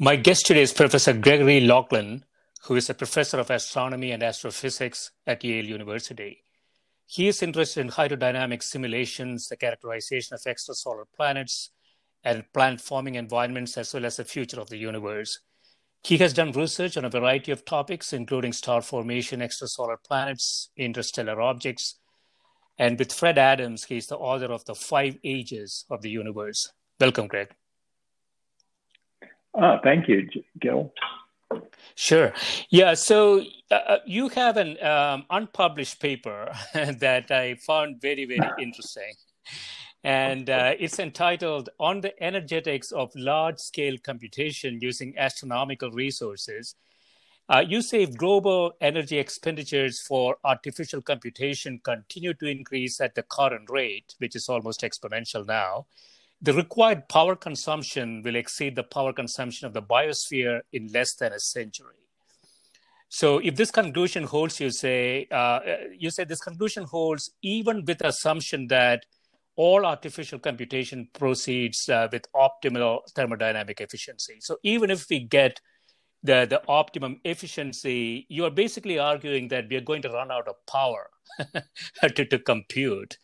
My guest today is Professor Gregory Laughlin, who is a professor of astronomy and astrophysics at Yale University. He is interested in hydrodynamic simulations, the characterization of extrasolar planets, and planet forming environments, as well as the future of the universe. He has done research on a variety of topics, including star formation, extrasolar planets, interstellar objects. And with Fred Adams, he's the author of The Five Ages of the Universe. Welcome, Greg. Uh, thank you, Gil. Sure. Yeah. So uh, uh, you have an um, unpublished paper that I found very, very interesting. And uh, it's entitled On the Energetics of Large Scale Computation Using Astronomical Resources. Uh, you say global energy expenditures for artificial computation continue to increase at the current rate, which is almost exponential now, the required power consumption will exceed the power consumption of the biosphere in less than a century. So, if this conclusion holds, you say, uh, you say this conclusion holds even with the assumption that all artificial computation proceeds uh, with optimal thermodynamic efficiency. So, even if we get the, the optimum efficiency, you are basically arguing that we are going to run out of power to, to compute.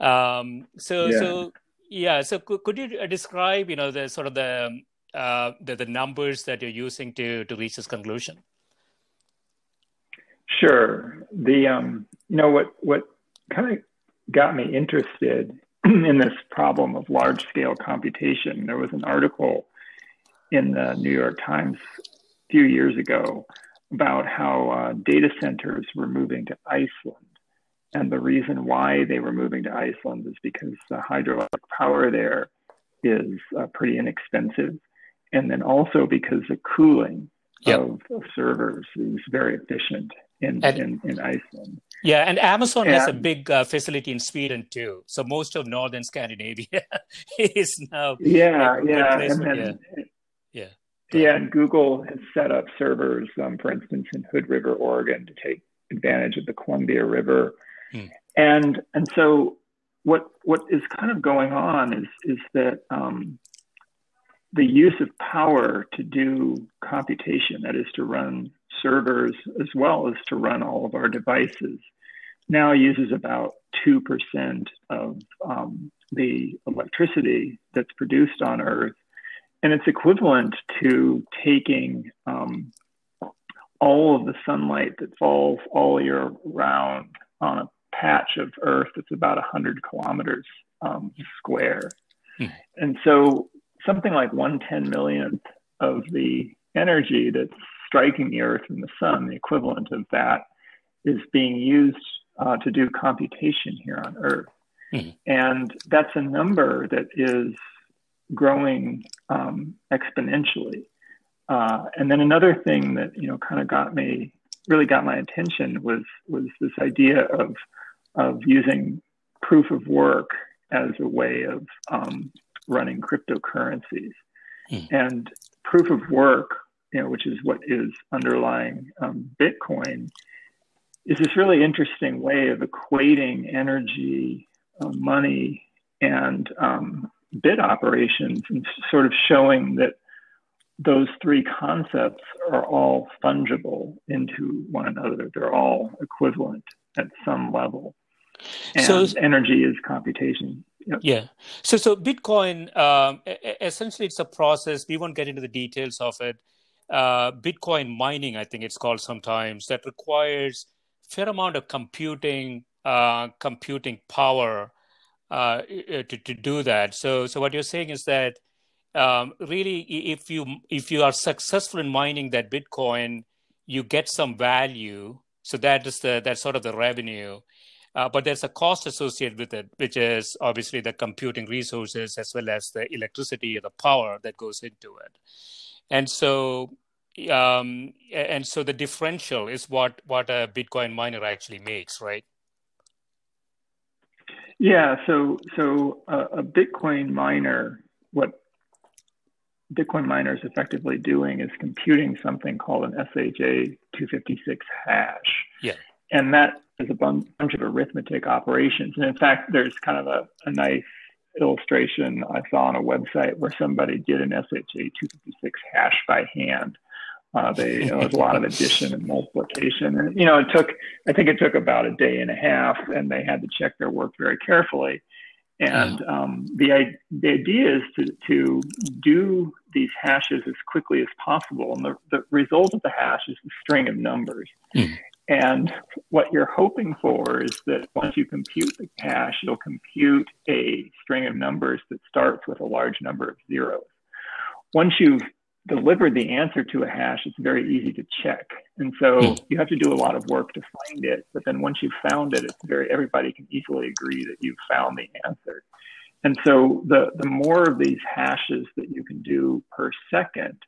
Um, so, yeah. so yeah. So could, could you uh, describe, you know, the sort of the, uh, the, the numbers that you're using to to reach this conclusion? Sure. The um, you know what what kind of got me interested in this problem of large scale computation. There was an article in the New York Times a few years ago about how uh, data centers were moving to Iceland and the reason why they were moving to Iceland is because the hydroelectric power there is uh, pretty inexpensive. And then also because the cooling yep. of, of, servers is very efficient in, and, in, in, Iceland. Yeah, and Amazon and, has a big uh, facility in Sweden too. So most of northern Scandinavia is now. Yeah, yeah. And then, yeah. yeah. Yeah, and Google has set up servers, um, for instance, in Hood River, Oregon, to take advantage of the Columbia River Mm. And and so what what is kind of going on is is that um, the use of power to do computation, that is to run servers as well as to run all of our devices, now uses about two percent of um, the electricity that's produced on Earth, and it's equivalent to taking um, all of the sunlight that falls all year round on a patch of Earth that's about 100 kilometers um, square. Hmm. And so something like one ten millionth of the energy that's striking the Earth and the Sun, the equivalent of that, is being used uh, to do computation here on Earth. Hmm. And that's a number that is growing um, exponentially. Uh, and then another thing that you know kind of got me really got my attention was was this idea of of using proof of work as a way of um, running cryptocurrencies. Mm. And proof of work, you know, which is what is underlying um, Bitcoin, is this really interesting way of equating energy, uh, money, and um, bit operations, and sort of showing that those three concepts are all fungible into one another. They're all equivalent at some level. And so energy is computation. Yep. Yeah. So so Bitcoin um, essentially it's a process. We won't get into the details of it. Uh, Bitcoin mining, I think it's called sometimes, that requires fair amount of computing uh, computing power uh, to to do that. So so what you're saying is that um, really, if you if you are successful in mining that Bitcoin, you get some value. So that is the that's sort of the revenue. Uh, but there's a cost associated with it, which is obviously the computing resources as well as the electricity or the power that goes into it. And so, um, and so the differential is what what a Bitcoin miner actually makes, right? Yeah. So so uh, a Bitcoin miner, what Bitcoin miners effectively doing is computing something called an SHA 256 hash. Yeah. And that is a bunch of arithmetic operations. And in fact, there's kind of a, a nice illustration I saw on a website where somebody did an SHA 256 hash by hand. Uh, they, there was a lot of addition and multiplication. And, you know, it took, I think it took about a day and a half, and they had to check their work very carefully. And um, the, the idea is to, to do these hashes as quickly as possible. And the, the result of the hash is a string of numbers. Mm. And what you're hoping for is that once you compute the hash, you'll compute a string of numbers that starts with a large number of zeros. Once you've delivered the answer to a hash, it's very easy to check. And so hmm. you have to do a lot of work to find it. But then once you've found it, it's very everybody can easily agree that you've found the answer. And so the, the more of these hashes that you can do per second,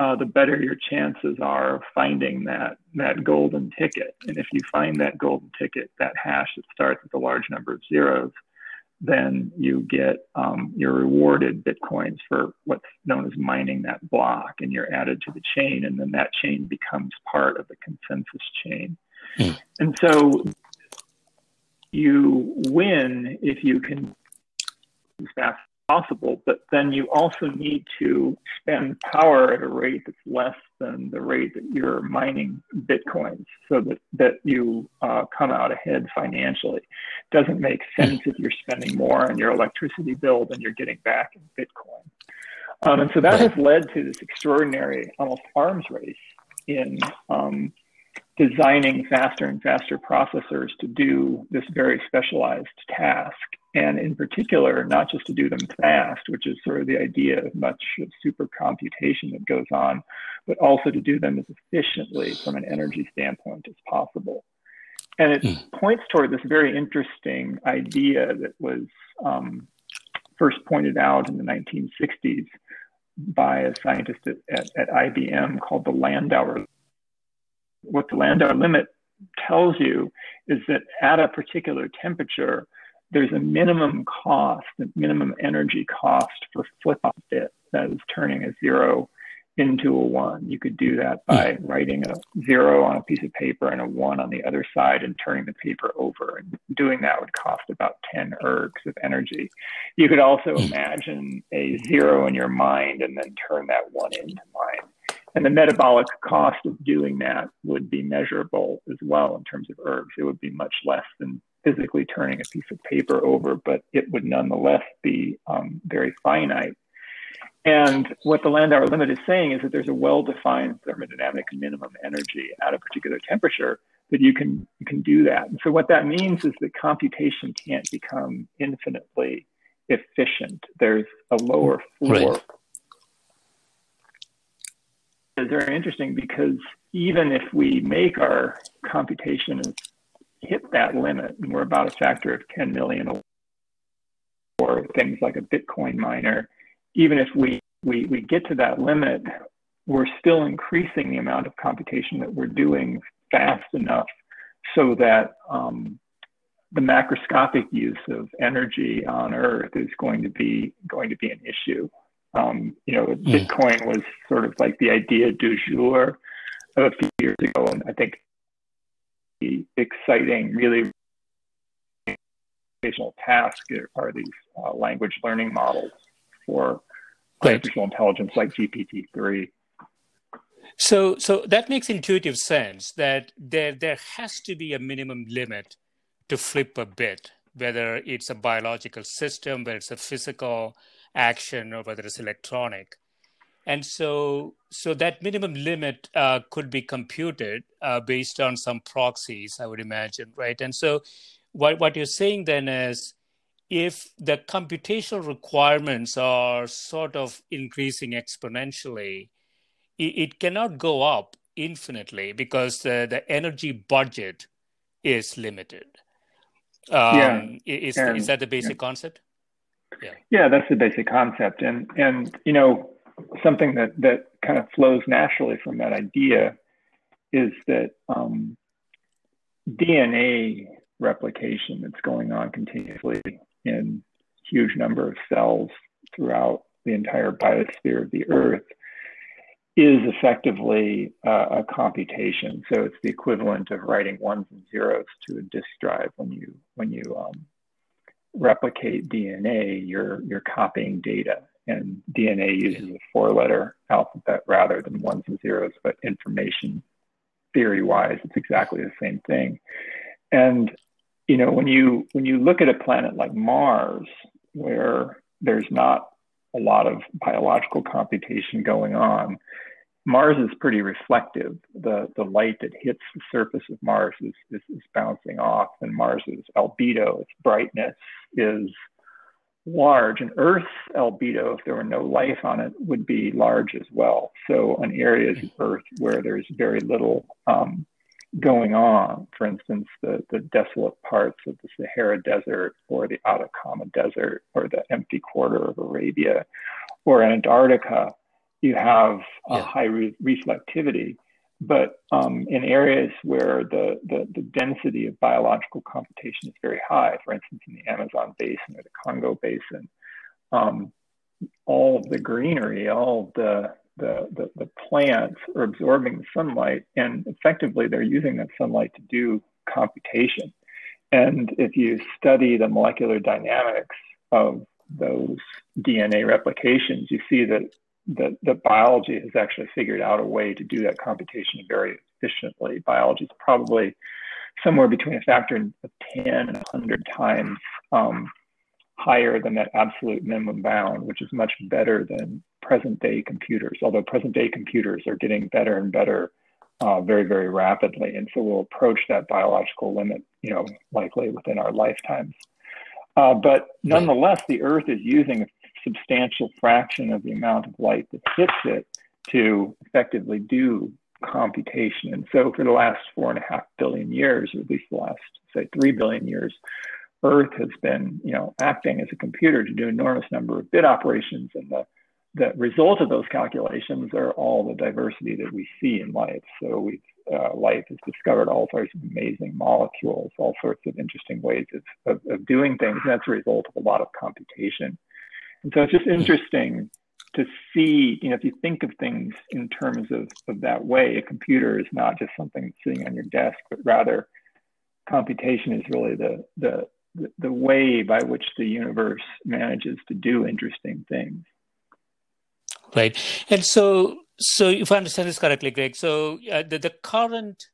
uh, the better your chances are of finding that, that golden ticket. And if you find that golden ticket, that hash that starts with a large number of zeros, then you get um, you're rewarded bitcoins for what's known as mining that block, and you're added to the chain, and then that chain becomes part of the consensus chain. Mm. And so you win if you can fast possible, but then you also need to spend power at a rate that's less than the rate that you're mining bitcoins so that, that you uh, come out ahead financially. Doesn't make sense if you're spending more on your electricity bill than you're getting back in Bitcoin. Um, and so that has led to this extraordinary, almost arms race in um, designing faster and faster processors to do this very specialized task. And in particular, not just to do them fast, which is sort of the idea of much of super computation that goes on, but also to do them as efficiently from an energy standpoint as possible. And it mm. points toward this very interesting idea that was um, first pointed out in the 1960s by a scientist at, at, at IBM called the Landauer what the Landauer limit tells you is that at a particular temperature, there's a minimum cost, a minimum energy cost for flip up bit that is turning a zero into a one. You could do that by hmm. writing a zero on a piece of paper and a one on the other side and turning the paper over. And doing that would cost about 10 ergs of energy. You could also hmm. imagine a zero in your mind and then turn that one into mind. And the metabolic cost of doing that would be measurable as well in terms of ergs. It would be much less than physically turning a piece of paper over, but it would nonetheless be um, very finite. And what the Landauer limit is saying is that there's a well-defined thermodynamic minimum energy at a particular temperature that you can you can do that. And so what that means is that computation can't become infinitely efficient. There's a lower floor right is very interesting because even if we make our computation hit that limit, and we're about a factor of 10 million or things like a Bitcoin miner, even if we, we, we get to that limit, we're still increasing the amount of computation that we're doing fast enough so that um, the macroscopic use of energy on Earth is going to be going to be an issue. Um, you know, mm. Bitcoin was sort of like the idea du jour a few years ago, and I think exciting, really educational task are these uh, language learning models for artificial intelligence like GPT-3. So, so that makes intuitive sense that there there has to be a minimum limit to flip a bit, whether it's a biological system, whether it's a physical action, or whether it's electronic. And so, so that minimum limit uh, could be computed uh, based on some proxies, I would imagine, right? And so, what what you're saying then is, if the computational requirements are sort of increasing exponentially, it, cannot go up infinitely because the, the energy budget is limited. Um, yeah. Is, and, is that the basic yeah. concept? Yeah. Yeah, that's the basic concept. And, and, you know, something that, that kind of flows naturally from that idea is that um, DNA replication that's going on continuously in huge number of cells throughout the entire biosphere of the earth is effectively uh, a computation. So it's the equivalent of writing ones and zeros to a disk drive when you when you um, replicate DNA. You're you're copying data, and DNA uses a four-letter alphabet rather than ones and zeros. But information theory-wise, it's exactly the same thing. And you know when you when you look at a planet like Mars, where there's not a lot of biological computation going on, Mars is pretty reflective. The, the light that hits the surface of Mars is, is, is bouncing off, and Mars's albedo, its brightness, is large. And Earth's albedo, if there were no life on it, would be large as well. So, on areas of Earth where there's very little um, going on, for instance, the, the desolate parts of the Sahara Desert or the Atacama Desert or the empty quarter of Arabia or Antarctica, you have a yeah. high re- reflectivity. But um, in areas where the, the, the, density of biological computation is very high, for instance, in the Amazon basin or the Congo basin, um, all the greenery, all the, the, the, the plants are absorbing sunlight, and effectively they're using that sunlight to do computation. And if you study the molecular dynamics of those DNA replications, you see that that, that biology has actually figured out a way to do that computation very efficiently. Biology is probably somewhere between a factor of 10 and 100 times um, higher than that absolute minimum bound, which is much better than present day computers, although present day computers are getting better and better uh, very, very rapidly. And so we'll approach that biological limit, you know, likely within our lifetimes. Uh, but nonetheless, the Earth is using substantial fraction of the amount of light that hits it to effectively do computation. And so for the last four and a half billion years, or at least the last, say, three billion years, Earth has been, you know, acting as a computer to do an enormous number of bit operations. And the, the result of those calculations are all the diversity that we see in life. So we've uh, life has discovered all sorts of amazing molecules, all sorts of interesting ways of, of, of doing things. And that's a result of a lot of computation. And so it's just interesting to see, you know, if you think of things in terms of, of that way, a computer is not just something sitting on your desk, but rather computation is really the, the, the way by which the universe manages to do interesting things. Right. And so, so if I understand this correctly, Greg, so uh, the, the current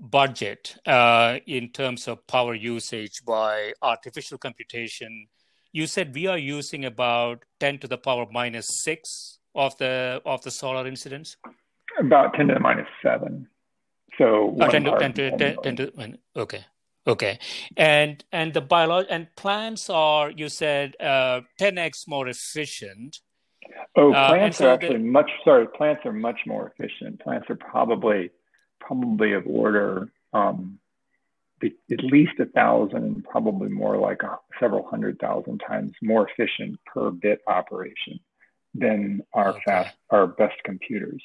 budget uh, in terms of power usage by artificial computation you said we are using about 10 to the power minus 6 of the of the solar incidence about 10 to the minus 7 so oh, 10 to, 10 to, 10, 10 to okay okay. And and the biolog and plants are you said uh, 10x more efficient. Oh uh, plants uh, so are actually the, much sorry plants are much more efficient. Plants are probably probably of order um, at least a thousand, probably more like a, several hundred thousand times more efficient per bit operation than our okay. fast, our best computers.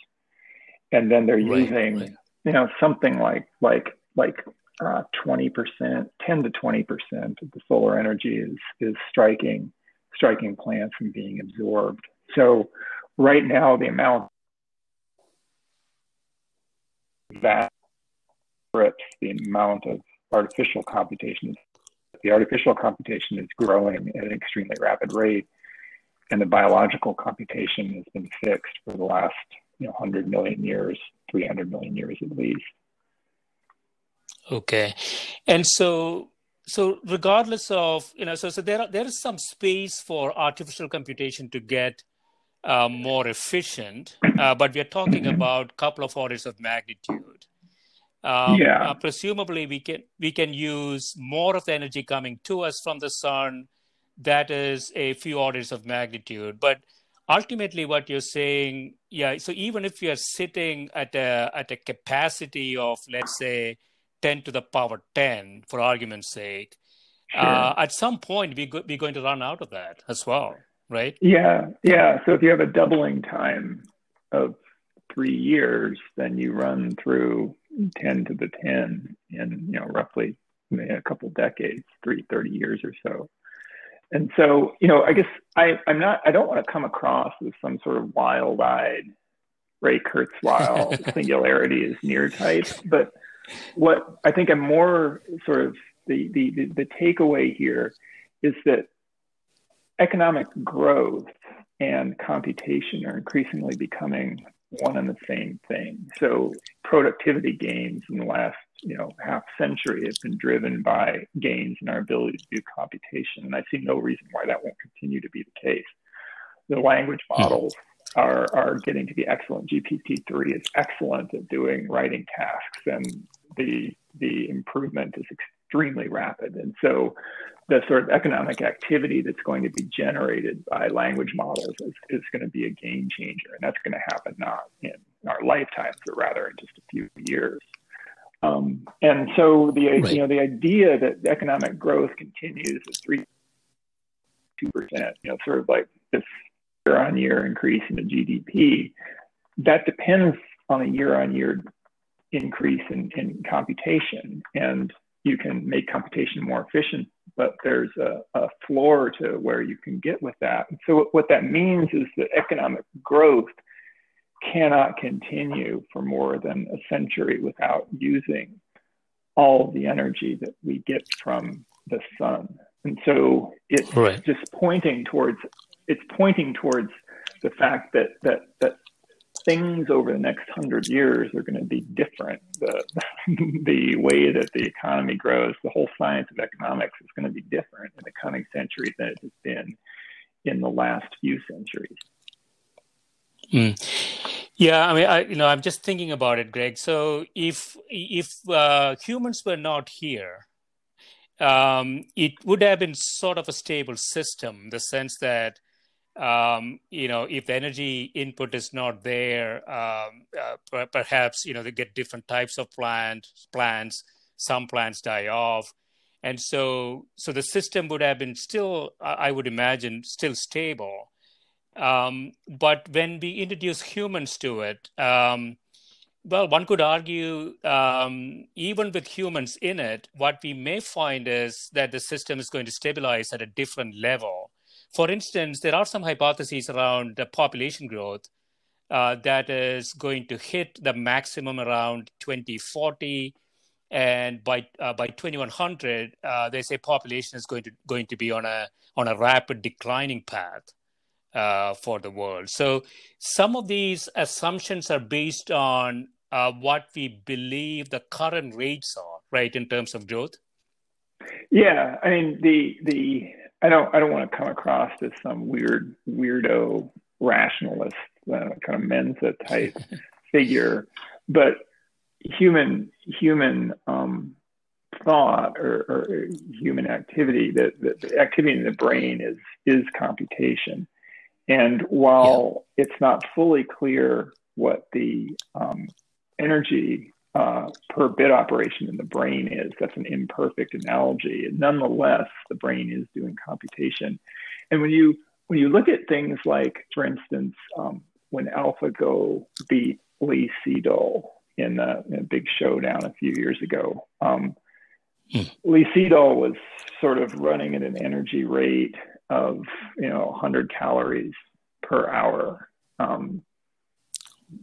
And then they're right, using, right. you know, something like like like uh, 20%, 10 to 20% of the solar energy is, is striking, striking plants and being absorbed. So right now, the amount that the amount of artificial computation. The artificial computation is growing at an extremely rapid rate, and the biological computation has been fixed for the last you know 100 million years, 300 million years at least. Okay, and so so regardless of you know so so there are, there is some space for artificial computation to get uh, more efficient, uh, but we are talking about a couple of orders of magnitude. Um, yeah. Uh, presumably, we can we can use more of the energy coming to us from the sun. That is a few orders of magnitude, but ultimately, what you're saying, yeah. So even if you're sitting at a at a capacity of let's say 10 to the power 10, for argument's sake, sure. uh, at some point we go, we're going to run out of that as well, right? Yeah, yeah. So if you have a doubling time of three years, then you run through 10 to the 10 in, you know, roughly a couple decades, three, 30 years or so. And so, you know, I guess I, I'm not, I don't want to come across as some sort of wild eyed Ray Kurzweil singularity is near type, but what I think I'm more sort of the, the, the, the takeaway here is that economic growth and computation are increasingly becoming one and the same thing. So productivity gains in the last you know half century have been driven by gains in our ability to do computation, and I see no reason why that won't continue to be the case. The language hmm. models are are getting to be excellent. GPT three is excellent at doing writing tasks, and the the improvement is extremely rapid. And so the sort of economic activity that's going to be generated by language models is, is going to be a game changer. And that's going to happen not in our lifetimes, but rather in just a few years. Um, and so the right. you know the idea that economic growth continues at three two percent, you know, sort of like this year on year increase in the GDP, that depends on a year on year increase in, in computation. And you can make computation more efficient, but there's a, a, floor to where you can get with that. And so what that means is that economic growth cannot continue for more than a century without using all the energy that we get from the sun. And so it's right. just pointing towards it's pointing towards the fact that that that things over the next hundred years are going to be different. The, the way that the economy grows, the whole science of economics is going to be different in the coming century than it has been in the last few centuries. Mm. Yeah, I mean, I, you know, I'm just thinking about it, Greg. So if if uh, humans were not here, um, it would have been sort of a stable system, the sense that um, you know, if the energy input is not there, um, uh, perhaps you know they get different types of plants. Plants, some plants die off, and so so the system would have been still, I would imagine, still stable. Um, but when we introduce humans to it, um, well, one could argue, um, even with humans in it, what we may find is that the system is going to stabilize at a different level for instance, there are some hypotheses around the population growth uh, that is going to hit the maximum around 2040, and by uh, by 2100, uh, they say population is going to going to be on a on a rapid declining path uh, for the world. So some of these assumptions are based on uh, what we believe the current rates are, right, in terms of growth. Yeah, I mean the the I don't I don't want to come across as some weird weirdo rationalist uh, kind of Mensa type figure, but human human um, thought or, or, human activity that the activity in the brain is is computation, and while yeah. it's not fully clear what the um, energy uh, per bit operation in the brain is. That's an imperfect analogy. And nonetheless, the brain is doing computation. And when you when you look at things like, for instance, um, when AlphaGo beat Lee Sedol in a, in a, big showdown a few years ago, um, mm. Lee Sedol was sort of running at an energy rate of you know 100 calories per hour. Um,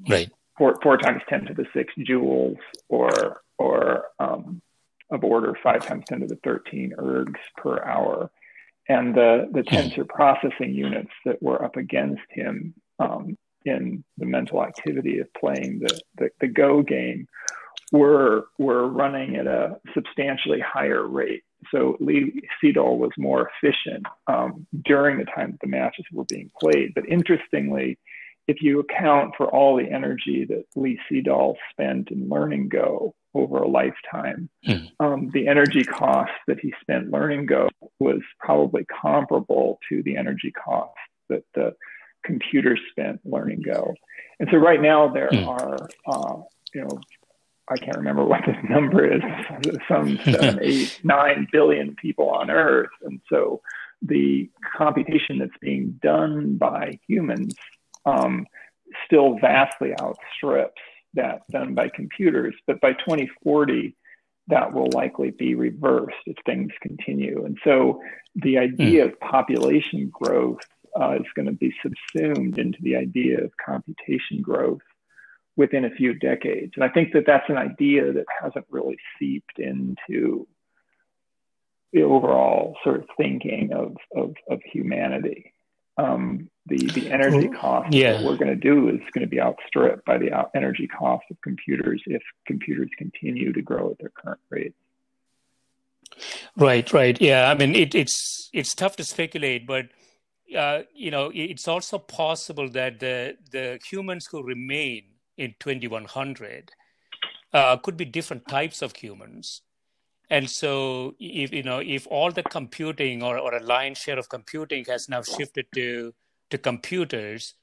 right. Four, four times 10 to the six joules, or or um, of order five times 10 to the 13 ergs per hour. And the, the hmm. tensor processing units that were up against him um, in the mental activity of playing the, the, the Go game were, were running at a substantially higher rate. So Lee Sedol was more efficient um, during the time that the matches were being played. But interestingly, if you account for all the energy that Lee Sedol spent in learning Go over a lifetime, mm. um, the energy cost that he spent learning Go was probably comparable to the energy cost that the computer spent learning Go. And so right now there mm. are, uh, you know, I can't remember what the number is, some seven, eight, nine billion people on Earth. And so the computation that's being done by humans um, still vastly outstrips that done by computers. But by 2040, that will likely be reversed if things continue. And so the idea mm. of population growth uh, is going to be subsumed into the idea of computation growth within a few decades. And I think that that's an idea that hasn't really seeped into the overall sort of thinking of, of, of humanity. Um, the, the energy cost yeah. that we're going to do is going to be outstripped by the out energy cost of computers if computers continue to grow at their current rate. Right, right. Yeah, I mean, it, it's it's tough to speculate, but uh, you know, it's also possible that the the humans who remain in 2100 uh, could be different types of humans. And so, if you know, if all the computing or, or a lion's share of computing has now shifted to to computers,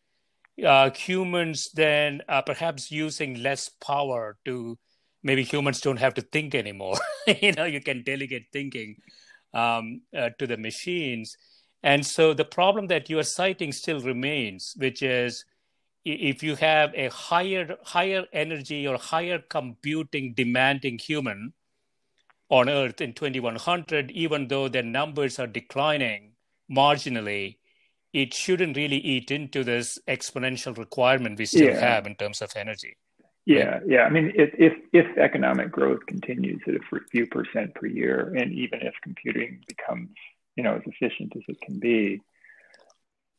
uh, humans then uh, perhaps using less power to maybe humans don't have to think anymore. you know, you can delegate thinking um, uh, to the machines. And so the problem that you are citing still remains, which is if you have a higher higher energy or higher computing demanding human on Earth in 2100, even though their numbers are declining marginally, it shouldn't really eat into this exponential requirement we still yeah. have in terms of energy. Yeah, yeah. I mean, if, if if economic growth continues at a few percent per year, and even if computing becomes you know as efficient as it can be,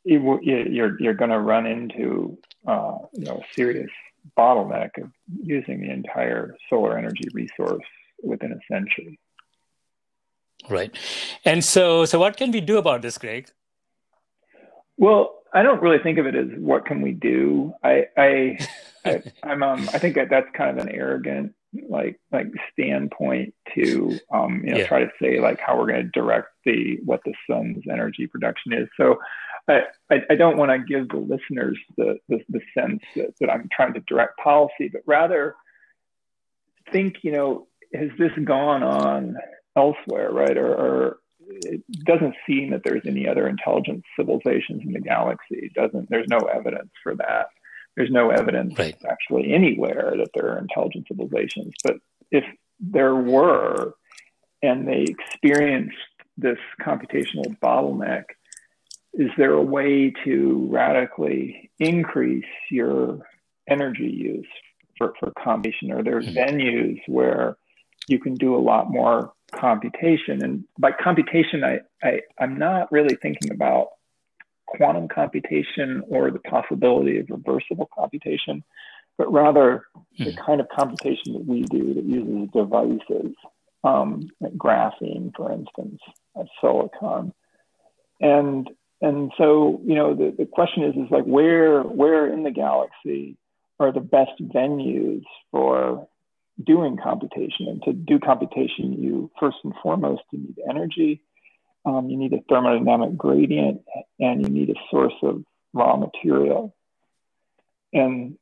it will, you're you're going to run into uh, you know a serious bottleneck of using the entire solar energy resource within a century. Right, and so so what can we do about this, Greg? Well, I don't really think of it as what can we do. I I, I am um I think that that's kind of an arrogant like like standpoint to um you know yeah. try to say like how we're going to direct the what the sun's energy production is. So I, I, don't want to give the listeners the, the, the sense that, that I'm trying to direct policy, but rather think, you know, has this gone on elsewhere, right? Or, or it doesn't seem that there's any other intelligent civilizations in the galaxy. It doesn't there's no evidence for that. There's no evidence right. actually anywhere that there are intelligent civilizations. But if there were, and they experienced this computational bottleneck, is there a way to radically increase your energy use for, for computation? Are there mm-hmm. venues where you can do a lot more computation? And by computation, I, I, I'm not really thinking about quantum computation or the possibility of reversible computation, but rather mm-hmm. the kind of computation that we do that uses devices, um, like graphene, for instance, silicon. And and so you know the, the question is is like where where in the galaxy are the best venues for doing computation. And to do computation you first and foremost you need energy. Um, you need a thermodynamic gradient and you need a source of raw material. And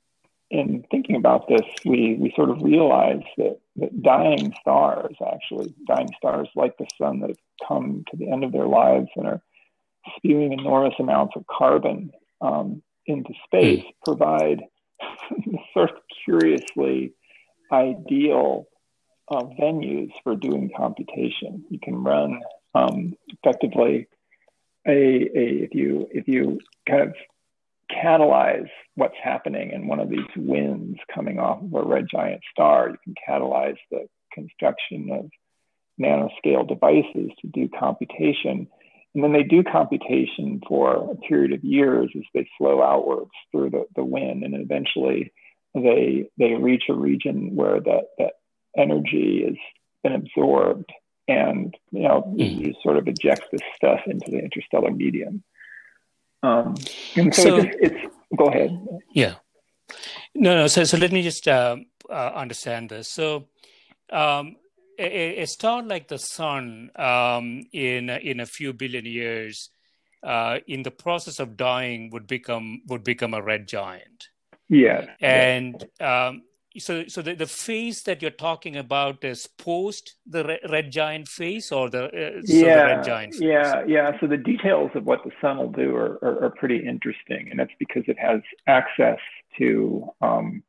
in thinking about this we we sort of realize that, that dying stars actually dying stars like the sun that have come to the end of their lives and are spewing enormous amounts of carbon um, into space mm. provide sort of curiously ideal uh, venues for doing computation. You can run um, effectively a, a if you if you kind of catalyze what's happening in one of these winds coming off of a red giant star, you can catalyze the construction of nanoscale devices to do computation. And then they do computation for a period of years as they flow outwards through the, the wind. And eventually they, they reach a region where that, that energy has been absorbed and you know mm. you sort of eject this stuff into the interstellar medium. Um, and so, so it's, it's, go ahead. Yeah. No, no. So, so let me just uh, uh, understand this. So, um, a, a, star like the sun, um, in in a few billion years, uh, in the process of dying, would become would become a red giant. Yeah. And um, so so the, the phase that you're talking about is post the red, red giant phase or the, uh, so yeah, the red giant phase? yeah yeah so the details of what the sun will do are, are, are pretty interesting and that's because it has access to um,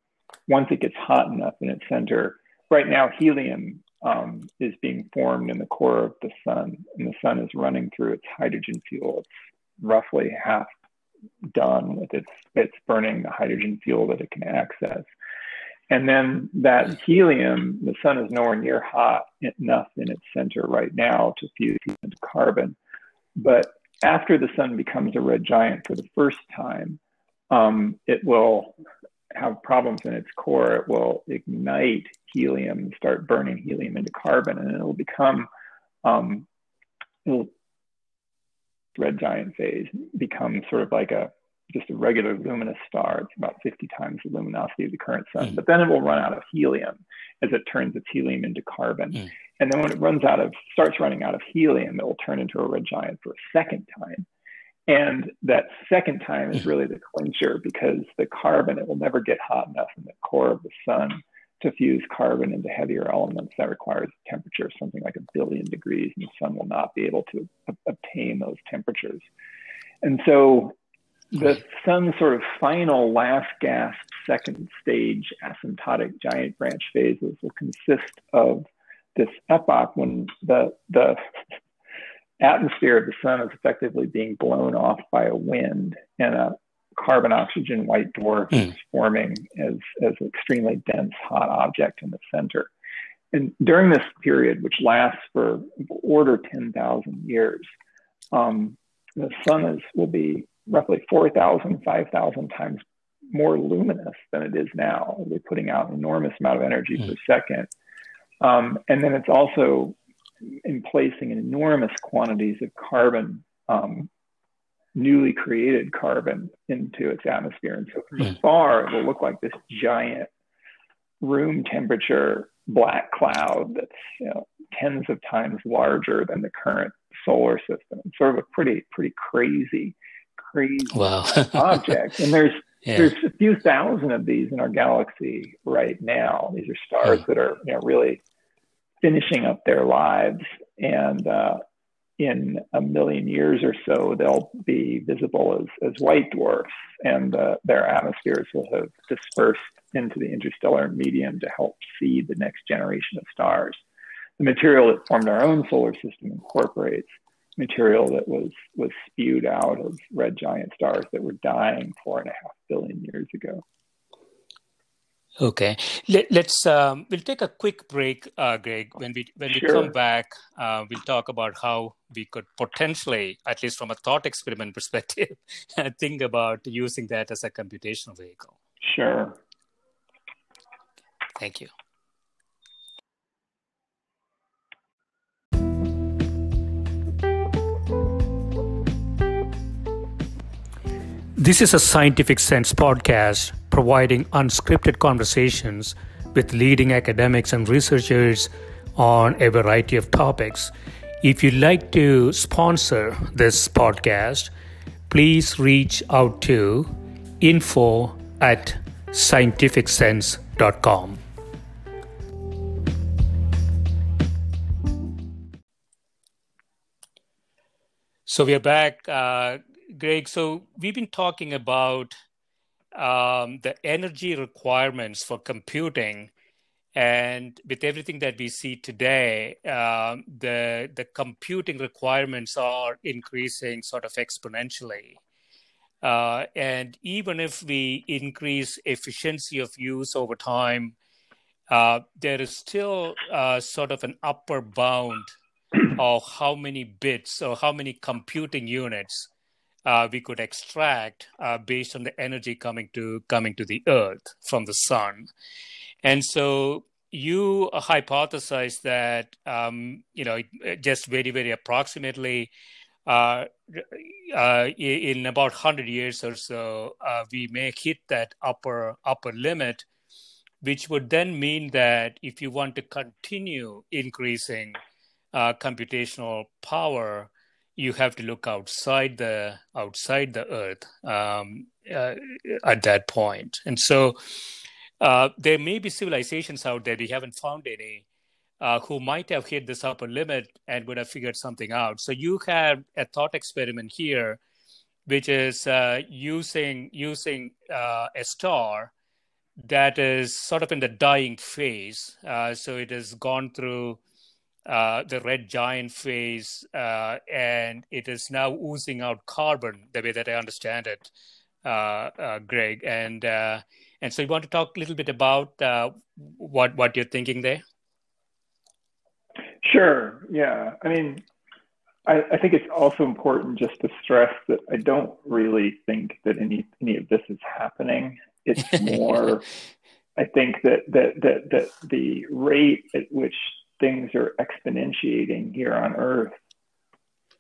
once it gets hot enough in its center right now helium um, is being formed in the core of the sun and the sun is running through its hydrogen fuel it's roughly half done with its it's burning the hydrogen fuel that it can access and then that helium, the sun is nowhere near hot enough in its center right now to fuse into carbon. But after the sun becomes a red giant for the first time, um, it will have problems in its core. It will ignite helium and start burning helium into carbon, and it'll become um, it'll, red giant phase becomes sort of like a just a regular luminous star. It's about 50 times the luminosity of the current sun. Mm. But then it will run out of helium as it turns its helium into carbon. Mm. And then when it runs out of, starts running out of helium, it will turn into a red giant for a second time. And that second time is mm. really the clincher because the carbon, it will never get hot enough in the core of the sun to fuse carbon into heavier elements. That requires a temperature of something like a billion degrees, and the sun will not be able to obtain those temperatures. And so the sun's sort of final last gasp second stage asymptotic giant branch phases will consist of this epoch when the the atmosphere of the sun is effectively being blown off by a wind and a carbon oxygen white dwarf mm. is forming as, as an extremely dense hot object in the center. And during this period, which lasts for order 10,000 years, um, the sun is, will be roughly 4,000, 5,000 times more luminous than it is now. They're putting out an enormous amount of energy mm. per second. Um, and then it's also in placing enormous quantities of carbon, um, newly created carbon into its atmosphere. And so from mm. afar, it will look like this giant room temperature black cloud that's you know, tens of times larger than the current solar system. It's sort of a pretty, pretty crazy crazy wow. object. And there's yeah. there's a few thousand of these in our galaxy right now. These are stars that are you know, really finishing up their lives, and uh, in a million years or so, they'll be visible as, as white dwarfs, and uh, their atmospheres will have dispersed into the interstellar medium to help seed the next generation of stars. The material that formed our own solar system incorporates material that was was spewed out of red giant stars that were dying four and a half billion years ago. Okay, Let, us um, we'll take a quick break, uh, Greg. When we when we come back, uh, we'll talk about how we could potentially, at least from a thought experiment perspective, think about using that as a computational vehicle. Sure. Thank you. This is a Scientific Sense podcast providing unscripted conversations with leading academics and researchers on a variety of topics. If you'd like to sponsor this podcast, please reach out to info at scientificsense.com. So we are back. Uh, Greg, so we've been talking about um, the energy requirements for computing And with everything that we see today, um, the the computing requirements are increasing sort of exponentially. Uh, and even if we increase efficiency of use over time, uh, there is still uh, sort of an upper bound of how many bits or how many computing units uh, we could extract uh, based on the energy coming to coming to the Earth from the sun. And so you hypothesize that um, you know just very very approximately uh, uh, in about 100 years or so, uh, we may hit that upper upper limit, which would then mean that if you want to continue increasing uh, computational power, you have to look outside the outside the Earth um, uh, at that point. And so, uh, there may be civilizations out there we haven't found any uh, who might have hit this upper limit and would have figured something out. So you have a thought experiment here, which is uh, using using uh, a star that is sort of in the dying phase. Uh, so it has gone through uh, the red giant phase, uh, and it is now oozing out carbon. The way that I understand it, Greg, and and so you want to talk a little bit about what what you're thinking there. Sure. Yeah. I mean, I, I, think it's also important just to stress that I don't really think that any any of this is happening. It's more, I think that that that that the rate at which things are exponentiating here on Earth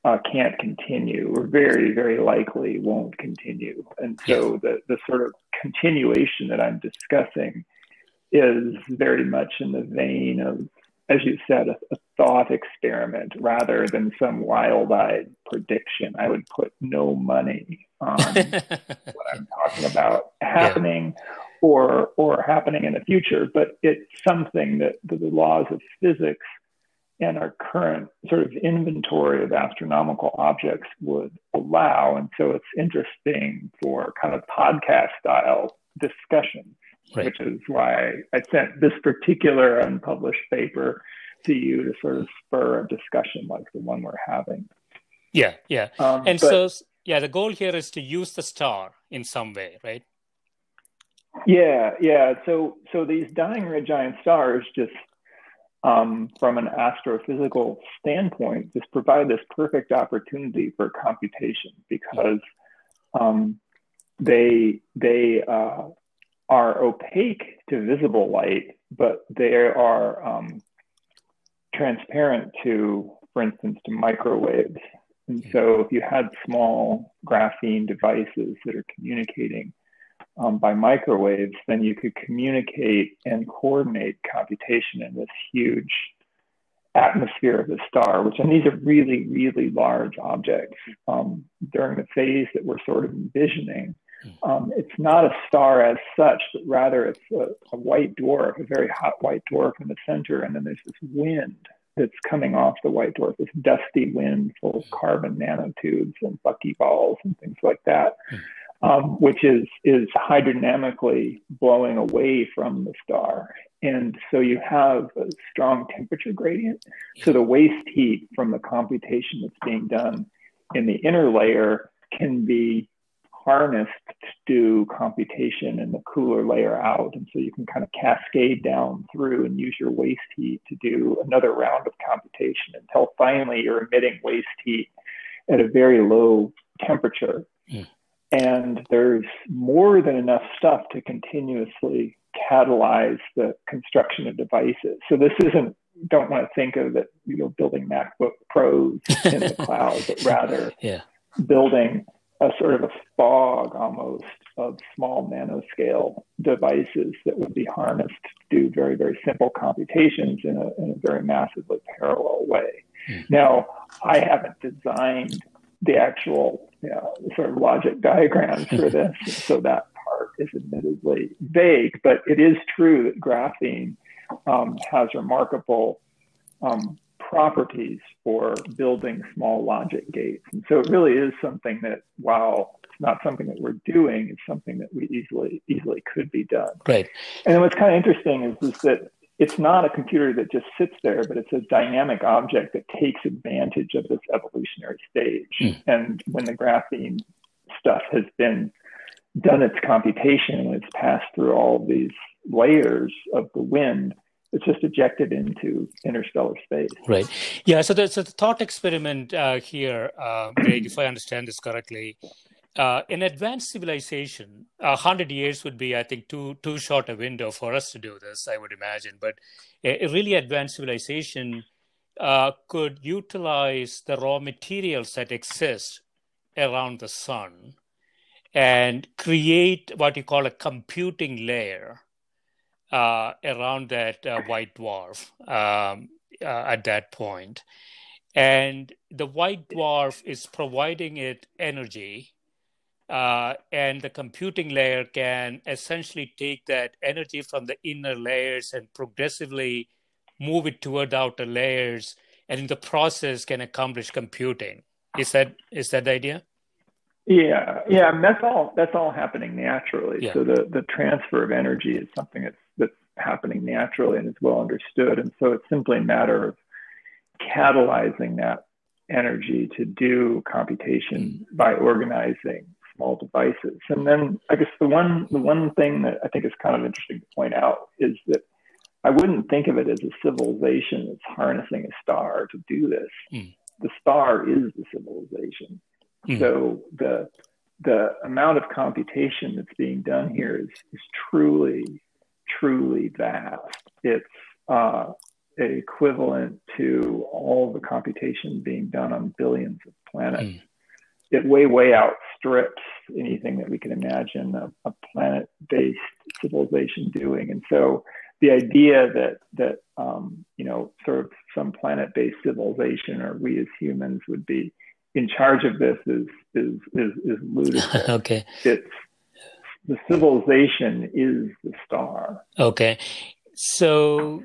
uh, can't continue, or very very likely won't continue. And so the the sort of continuation that I'm discussing is very much in the vein of as you said, a, a thought experiment rather than some wild eyed prediction. I would put no money on what I'm talking about happening yeah. Or, or happening in the future, but it's something that the, laws of physics and our current sort of inventory of astronomical objects would allow. And so it's interesting for kind of podcast style discussion right. which is why I sent this particular unpublished paper to you to sort of spur a discussion like the one we're having. Yeah, yeah. Um, and but, so, yeah, the goal here is to use the star in some way, right? Yeah, yeah. So, so these dying red giant stars just um, from an astrophysical standpoint, just provide this perfect opportunity for computation because um, they they uh, are opaque to visible light, but they are um, transparent to, for instance, to microwaves. And so if you had small graphene devices that are communicating um, by microwaves, then you could communicate and coordinate computation in this huge atmosphere of the star, which, and these are really, really large objects. Um, during the phase that we're sort of envisioning, um, it's not a star as such, but rather it's a, a, white dwarf, a very hot white dwarf in the center, and then there's this wind that's coming off the white dwarf, this dusty wind full of carbon nanotubes and buckyballs and things like that, um, which is is hydrodynamically blowing away from the star. And so you have a strong temperature gradient. So the waste heat from the computation that's being done in the inner layer can be harnessed to do computation in the cooler layer out. And so you can kind of cascade down through and use your waste heat to do another round of computation until finally you're emitting waste heat at a very low temperature. Mm. And there's more than enough stuff to continuously catalyze the construction of devices. So this isn't don't want to think of it, you know, building MacBook Pros in the cloud, but rather yeah. building a sort of a fog almost of small nanoscale devices that would be harnessed to do very, very simple computations in a, in a very massively parallel way. Mm. Now, I haven't designed the actual you know, sort of logic diagrams for this, so that part is admittedly vague, but it is true that graphene um, has remarkable um, properties for building small logic gates. And so it really is something that, while it's not something that we're doing, it's something that we easily easily could be done. Right. And then what's kind of interesting is, is that it's not a computer that just sits there, but it's a dynamic object that takes advantage of this evolutionary stage. Mm. And when the graphene stuff has been done its computation and it's passed through all these layers of the wind, it's just ejected into interstellar space. Right. Yeah. So the, so the thought experiment uh, here, uh, Greg, if I understand this correctly, uh, in advanced civilization, a hundred years would be, I think, too too short a window for us to do this. I would imagine, but a, a really advanced civilization uh, could utilize the raw materials that exist around the sun and create what you call a computing layer uh, around that uh, white dwarf um, uh, at that point. And the white dwarf is providing it energy uh, and the computing layer can essentially take that energy from the inner layers and progressively move it toward the outer layers and in the process can accomplish computing is that is that the idea yeah yeah and that's all that's all happening naturally yeah. so the the transfer of energy is something that's that's happening naturally and is well understood and so it's simply a matter of catalyzing that energy to do computation mm. by organizing small devices. And then I guess the one the one thing that I think is kind of interesting to point out is that I wouldn't think of it as a civilization that's harnessing a star to do this. Mm. The star is the civilization. Mm. So the the amount of computation that's being done here is, is truly, truly vast. It's uh, equivalent to all the computation being done on billions of planets. Mm it way, way outstrips anything that we can imagine a, a planet-based civilization doing. And so the idea that that um, you know sort of some planet-based civilization or we as humans would be in charge of this is is is, is ludicrous. okay, it's the civilization is the star. Okay, so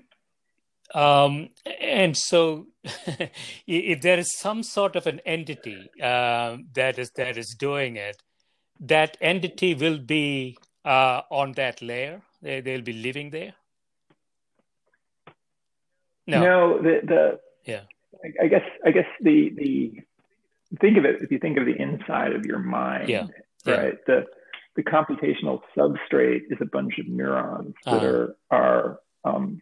um, and so, if there is some sort of an entity uh, that is that is doing it, that entity will be uh, on that layer. They, they'll be living there. No, no. The the yeah. I, I guess I guess the the think of it if you think of the inside of your mind. Yeah. Right. Yeah. The the computational substrate is a bunch of neurons that uh-huh. are are um,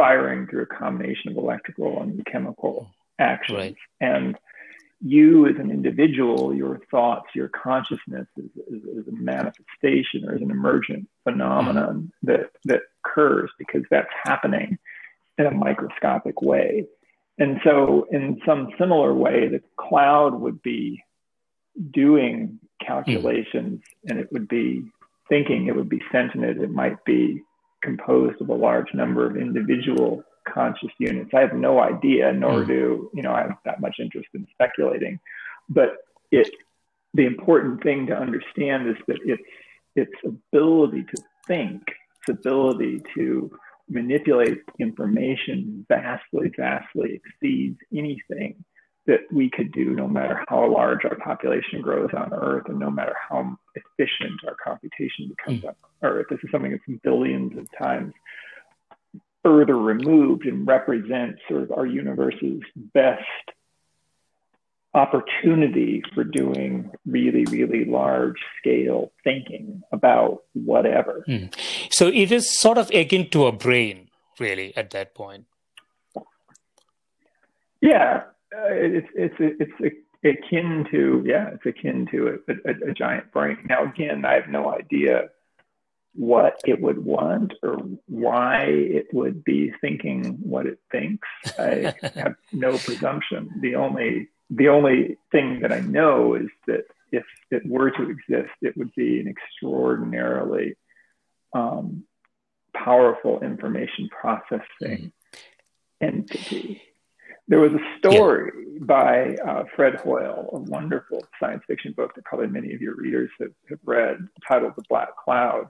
firing through a combination of electrical and chemical actions. Right. And you as an individual, your thoughts, your consciousness is, is, is a manifestation or is an emergent phenomenon mm-hmm. that, that occurs because that's happening in a microscopic way. And so, in some similar way, the cloud would be doing calculations mm-hmm. and it would be thinking, it would be sentient, it might be composed of a large number of individual conscious units. I have no idea, nor hmm. do you know I have that much interest in speculating. But it, the important thing to understand is that its its ability to think, its ability to manipulate information vastly, vastly exceeds anything that we could do no matter how large our population grows on Earth and no matter how efficient our computation becomes mm. on Earth. This is something that's billions of times further removed and represents sort of our universe's best opportunity for doing really, really large scale thinking about whatever. Mm. So it is sort of akin to a brain, really, at that point. Yeah, uh, it's it's it's akin to yeah, it's akin to a, a, a giant brain. Now again, I have no idea what it would want or why it would be thinking what it thinks. I have no presumption. The only the only thing that I know is that if it were to exist, it would be an extraordinarily um, powerful information processing mm-hmm. entity. There was a story yeah. by uh, Fred Hoyle, a wonderful science fiction book that probably many of your readers have, have read, titled The Black Cloud.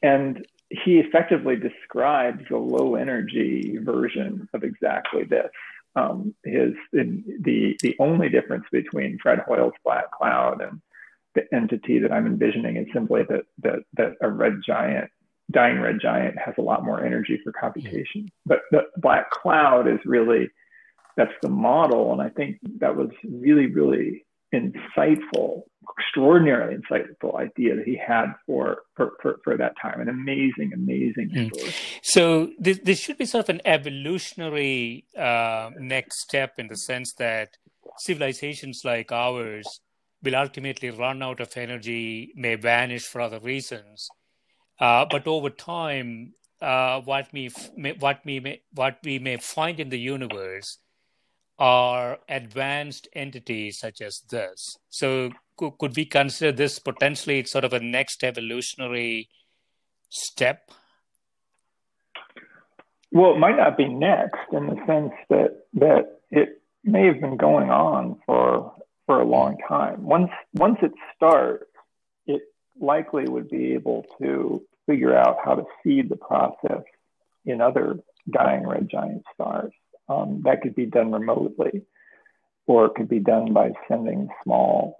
And he effectively describes a low energy version of exactly this. Um, his the the only difference between Fred Hoyle's black cloud and the entity that I'm envisioning is simply that that that a red giant dying red giant has a lot more energy for computation. But the black cloud is really that's the model, and I think that was really really insightful, extraordinarily insightful idea that he had for for, for, for that time. An amazing, amazing mm. So this this should be sort of an evolutionary uh, next step in the sense that civilizations like ours will ultimately run out of energy, may vanish for other reasons. Uh, but over time, uh, what we what we may, what we may find in the universe are advanced entities such as this. So could, could we consider this potentially sort of a next evolutionary step? Well, it might not be next in the sense that that it may have been going on for for a long time. Once once it starts, it likely would be able to figure out how to seed the process in other dying red giant stars. Um, that could be done remotely, or it could be done by sending small,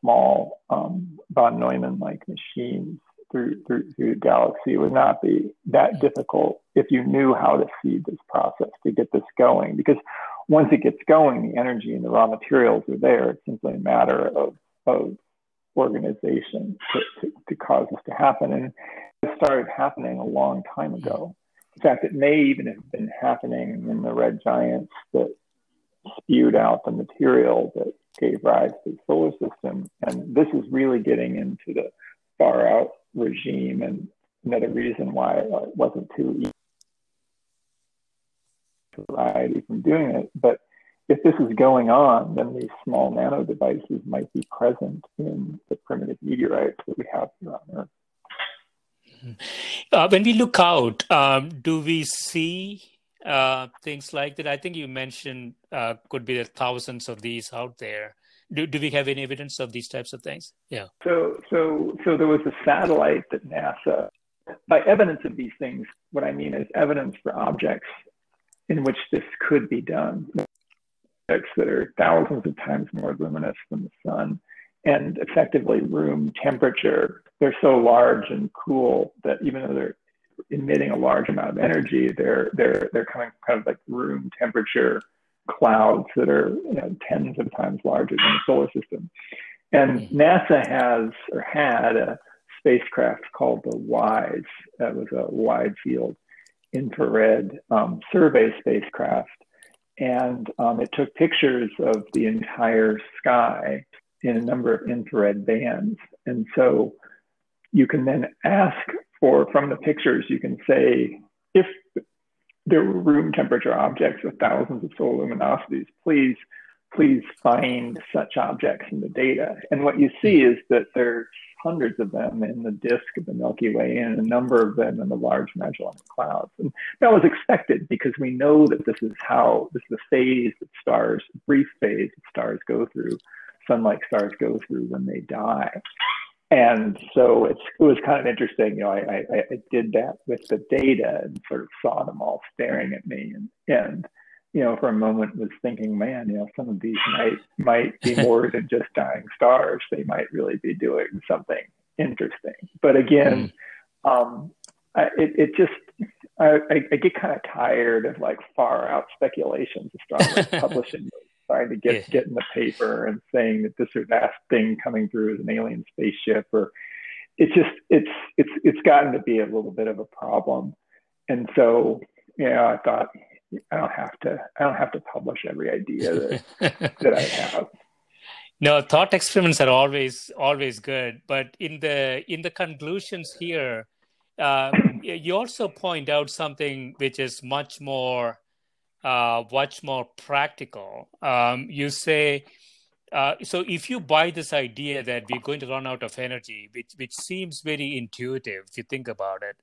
small um, von Neumann-like machines through, through through galaxy. It would not be that difficult if you knew how to seed this process to get this going. Because once it gets going, the energy and the raw materials are there. It's simply a matter of of organization to, to, to cause this to happen. And it started happening a long time ago. In fact, it may even have been happening in the red giants that spewed out the material that gave rise to the solar system. And this is really getting into the far out regime and another reason why it wasn't too easy variety from doing it. But if this is going on, then these small nano devices might be present in the primitive meteorites that we have here on Earth. Uh, when we look out, um, do we see uh, things like that? I think you mentioned uh, could be thousands of these out there. Do, do we have any evidence of these types of things? Yeah. So so so there was a satellite that NASA. By evidence of these things, what I mean is evidence for objects in which this could be done. Objects that are thousands of times more luminous than the sun and effectively room temperature. They're so large and cool that even though they're emitting a large amount of energy, they're they're they're coming kind of like room temperature clouds that are you know, tens of times larger than the solar system. And mm-hmm. NASA has or had a spacecraft called the WISE. That was a wide field infrared um, survey spacecraft. And um, it took pictures of the entire sky in a number of infrared bands. And so you can then ask for, from the pictures, you can say, if there were room temperature objects with thousands of solar luminosities, please, please find such objects in the data. And what you see is that there's hundreds of them in the disk of the Milky Way and a number of them in the Large Magellanic Clouds. And that was expected because we know that this is how, this is the phase that stars, brief phase that stars go through sun-like stars go through when they die. And so it's, it was kind of interesting. You know, I, I, I did that with the data and sort of saw them all staring at me and, and, you know, for a moment was thinking, man, you know, some of these might might be more than just dying stars. They might really be doing something interesting. But again, mm. um, I, it, it just I, I, get kind of tired of like far out speculations astronomers publishing trying to get yeah. get in the paper and saying that this or that thing coming through is an alien spaceship or it's just it's it's it's gotten to be a little bit of a problem. And so you know i thought i don't have to i don't have to publish every idea that that i have. No thought experiments are always always good. But in the in the conclusions here uh, you also point out something which is much more uh, much more practical. Um, you say, uh, so if you buy this idea that we're going to run out of energy, which which seems very intuitive if you think about it,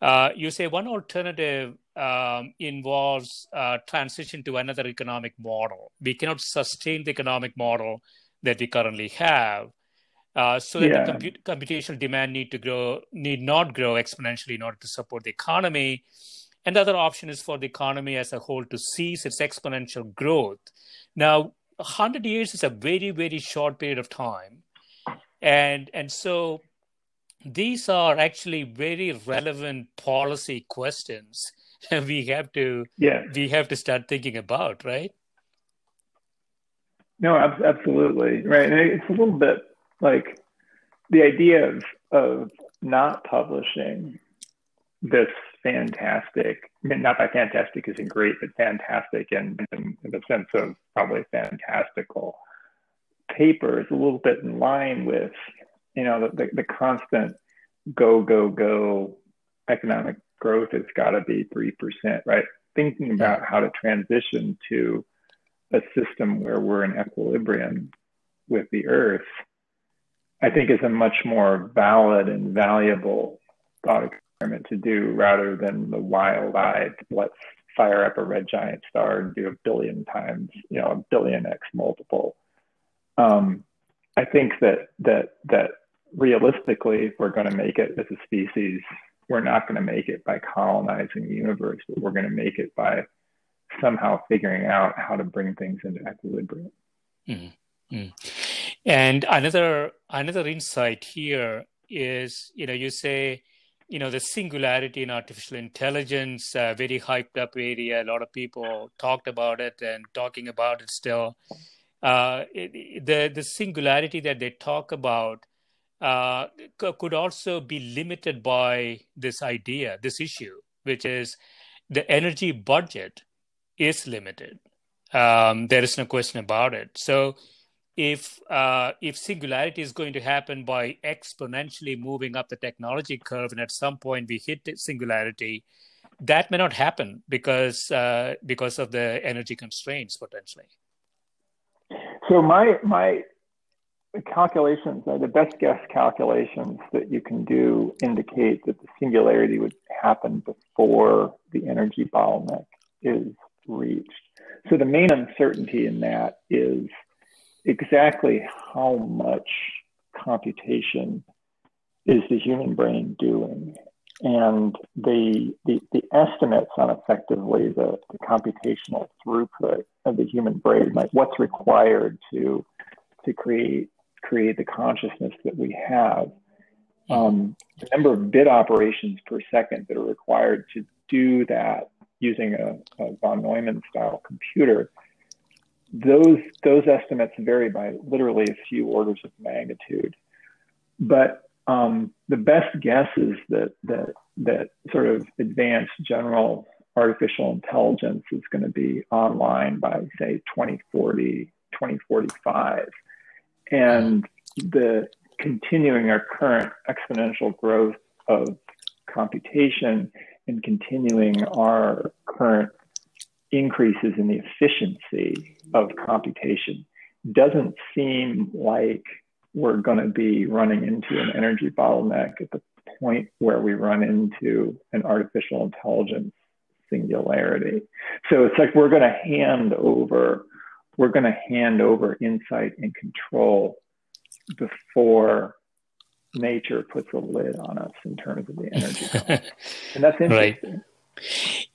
uh, you say one alternative um, involves uh, transition to another economic model. We cannot sustain the economic model that we currently have. Uh, so that yeah. the comput- computational demand need to grow need not grow exponentially in order to support the economy and the other option is for the economy as a whole to cease its exponential growth. Now, 100 years is a very, very short period of time. And, and so these are actually very relevant policy questions we have to yeah. we have to start thinking about, right? No, absolutely right. And it's a little bit like the idea of of not publishing this fantastic, not by fantastic isn't great, but fantastic in, in, in the sense of probably fantastical paper is a little bit in line with, you know, the, the, the constant go, go, go economic growth has got to be 3%, right? Thinking about how to transition to a system where we're in equilibrium with the earth, I think is a much more valid and valuable thought to do rather than the wild eyed, let's fire up a red giant star and do a billion times, you know, a billion X multiple. Um, I think that, that, that realistically, if we're going to make it as a species, we're not going to make it by colonizing the universe, but we're going to make it by somehow figuring out how to bring things into equilibrium. Mm-hmm. And another another insight here is, you know, you say, you know, the singularity in artificial intelligence, uh, very hyped up area. A lot of people talked about it and talking about it still. Uh, the the singularity that they talk about uh, could also be limited by this idea, this issue, which is the energy budget is limited. Um, there is no question about it. So, if uh, if singularity is going to happen by exponentially moving up the technology curve, and at some point we hit singularity, that may not happen because uh, because of the energy constraints potentially. So my my calculations, the best guess calculations that you can do indicate that the singularity would happen before the energy bottleneck is reached. So the main uncertainty in that is exactly how much computation is the human brain doing. And the, the, the estimates on effectively the, the computational throughput of the human brain, like what's required to, to create create the consciousness that we have. Um, the number of bit operations per second that are required to do that using a, a von Neumann style computer, those those estimates vary by literally a few orders of magnitude. But um, the best guess is that that that sort of advanced general artificial intelligence is going to be online by say 2040 2045 and the continuing our current exponential growth of computation and continuing our current increases in the efficiency of computation doesn't seem like we're going to be running into an energy bottleneck at the point where we run into an artificial intelligence singularity. So it's like we're going to hand over we're going to hand over insight and control before nature puts a lid on us in terms of the energy and that's interesting right.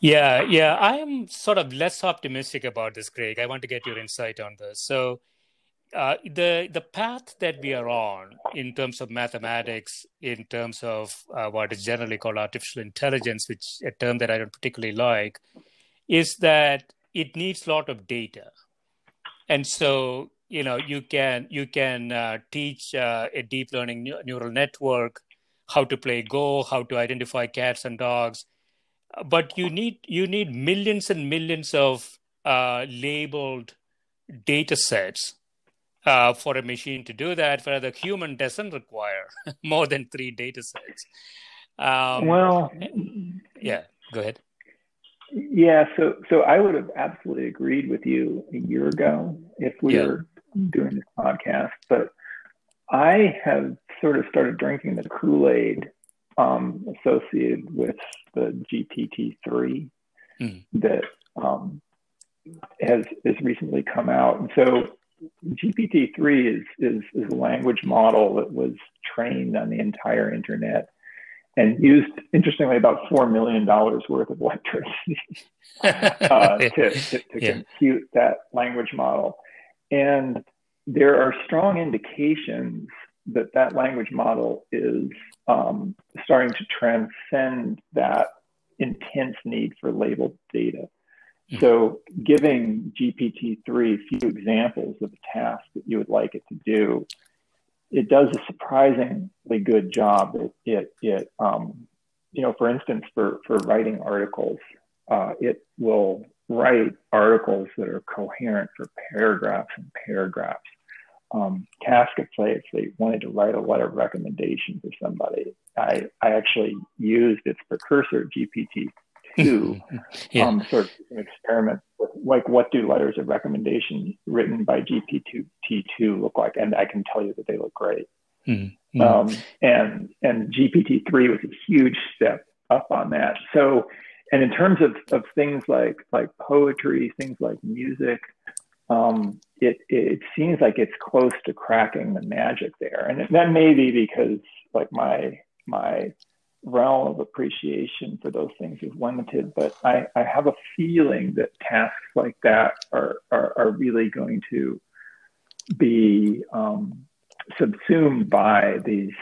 Yeah yeah. I am sort of less optimistic about this craig. I want to get your insight on this. So uh, the the path that we are on in terms of mathematics, in terms of uh, what is generally called artificial intelligence, which a term that I don't particularly like, is that it needs a lot of data. And so you know you can you can uh, teach uh, a deep learning neural network how to play go how to identify cats and dogs but you need you need millions and millions of uh, labeled data sets uh, for a machine to do that. Where the human doesn't require more than three data sets. Um, well yeah go ahead. Yeah, so so I would have absolutely agreed with you a year ago if we yeah. were doing this podcast, but I have sort of started drinking the Kool Aid um, associated with the GPT three mm. that um, has has recently come out, and so GPT three is, is is a language model that was trained on the entire internet and used, interestingly, about $4 million worth of electricity uh, to, to, to yeah. compute that language model. And there are strong indications that that language model is um, starting to transcend that intense need for labeled data. Mm-hmm. So, giving GPT-3 a few examples of a task that you would like it to do, it does a surprisingly good job. It, it, it um, you know, for instance, for, for writing articles, uh, it will write articles that are coherent for paragraphs and paragraphs. Um, Task could say if they wanted to write a letter of recommendation for somebody, I, I actually used its precursor, GPT-2, yeah. um, sort of an experiment with like what do letters of recommendation written by GPT-2 look like, and I can tell you that they look great. Mm-hmm. Um, and and GPT-3 was a huge step up on that. So and in terms of, of things like like poetry, things like music, um, it it seems like it's close to cracking the magic there, and that may be because like my my realm of appreciation for those things is limited, but I, I have a feeling that tasks like that are are, are really going to be um, subsumed by these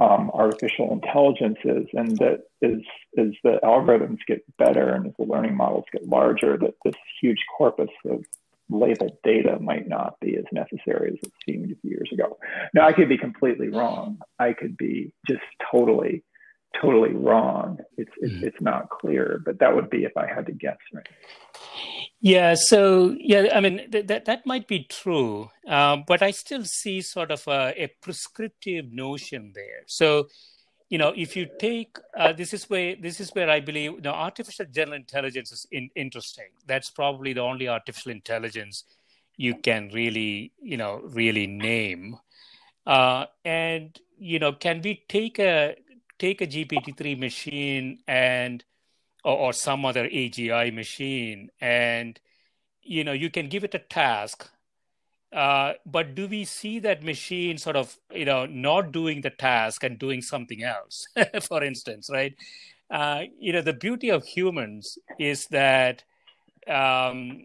um, artificial intelligences, and that as as the algorithms get better and as the learning models get larger, that this huge corpus of labeled data might not be as necessary as it seemed a few years ago. Now, I could be completely wrong. I could be just totally, totally wrong. It's it's, mm. it's not clear, but that would be if I had to guess, right? Yeah, so yeah, I mean th- that that might be true, uh, but I still see sort of a, a, prescriptive notion there. So, you know, if you take uh, this is where this is where I believe you know, artificial general intelligence is in, interesting. That's probably the only artificial intelligence you can really you know really name. Uh, and you know, can we take a take a GPT three machine and or, or some other AGI machine, and you know you can give it a task. Uh, but do we see that machine sort of you know not doing the task and doing something else? for instance, right? Uh, you know the beauty of humans is that um,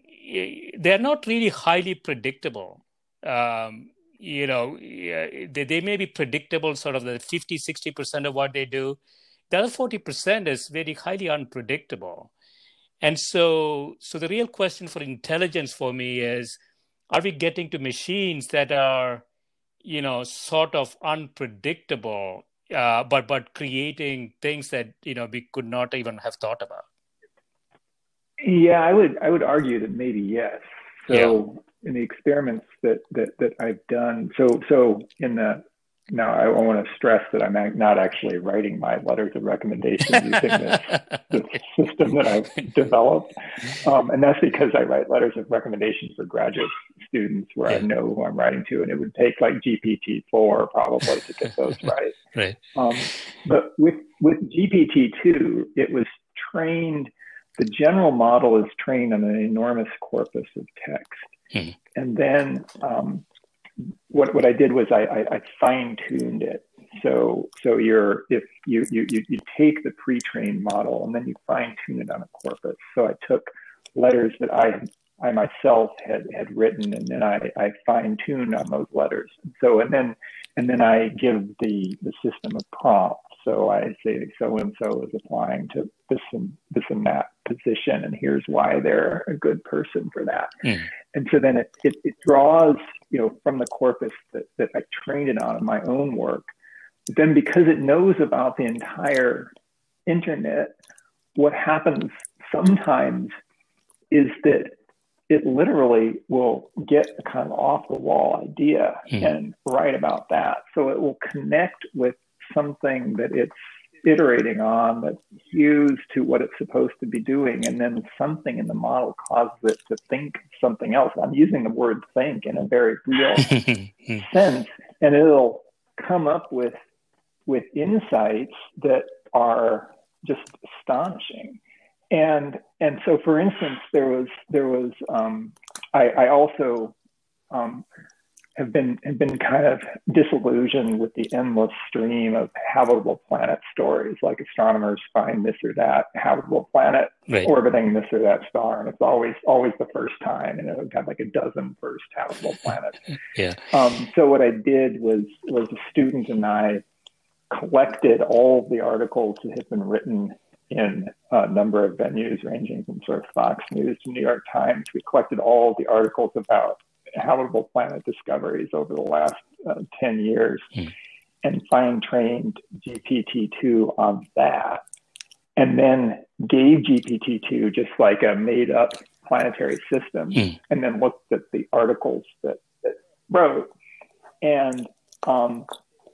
they're not really highly predictable. Um, you know, they, they may be predictable, sort of the 50, 60% of what they do, the other 40% is very highly unpredictable. And so, so the real question for intelligence for me is, are we getting to machines that are, you know, sort of unpredictable, uh, but but creating things that you know we could not even have thought about? Yeah, I would I would argue that maybe yes. So yeah. in the experiments that that that I've done, so so in the no, I want to stress that I'm not actually writing my letters of recommendation using this, this, system that I've developed. Um, and that's because I write letters of recommendation for graduate students where yeah. I know who I'm writing to. And it would take like GPT-4 probably to get those right. right. Um, but with, with GPT-2, it was trained, the general model is trained on an enormous corpus of text. Hmm. And then um, what what I did was I, I, I fine tuned it. So so you're if you, you you you take the pre-trained model and then you fine tune it on a corpus. So I took letters that I I myself had had written and then I, I fine tuned on those letters. So and then and then I give the the system a prompt. So I say so and so is applying to this and this and that position, and here's why they're a good person for that. Mm. And so then it, it, it draws you know from the corpus that, that I trained it on in my own work. But then because it knows about the entire internet, what happens sometimes is that it literally will get a kind of off the wall idea mm. and write about that. So it will connect with something that it's iterating on that hews to what it's supposed to be doing. And then something in the model causes it to think something else. I'm using the word think in a very real sense. And it'll come up with with insights that are just astonishing. And and so for instance, there was there was um, I, I also um, have been have been kind of disillusioned with the endless stream of habitable planet stories. Like astronomers find this or that habitable planet right. orbiting this or that star, and it's always always the first time. And we've got like a dozen first habitable planets. yeah. Um, so what I did was was a student and I collected all of the articles that had been written in a number of venues ranging from sort of Fox News to New York Times. We collected all the articles about habitable planet discoveries over the last uh, 10 years mm. and fine trained GPT-2 on that. And then gave GPT-2 just like a made up planetary system mm. and then looked at the articles that, that wrote. And um,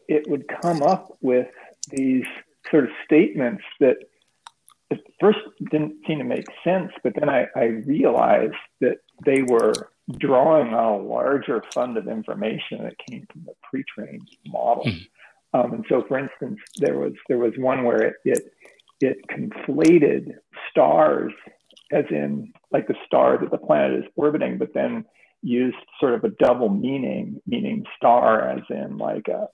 it would come up with these sort of statements that at first didn't seem to make sense, but then I, I realized that they were drawing on a larger fund of information that came from the pre-trained model. Mm. Um, and so, for instance, there was there was one where it, it it conflated stars, as in like the star that the planet is orbiting, but then used sort of a double meaning, meaning star as in like a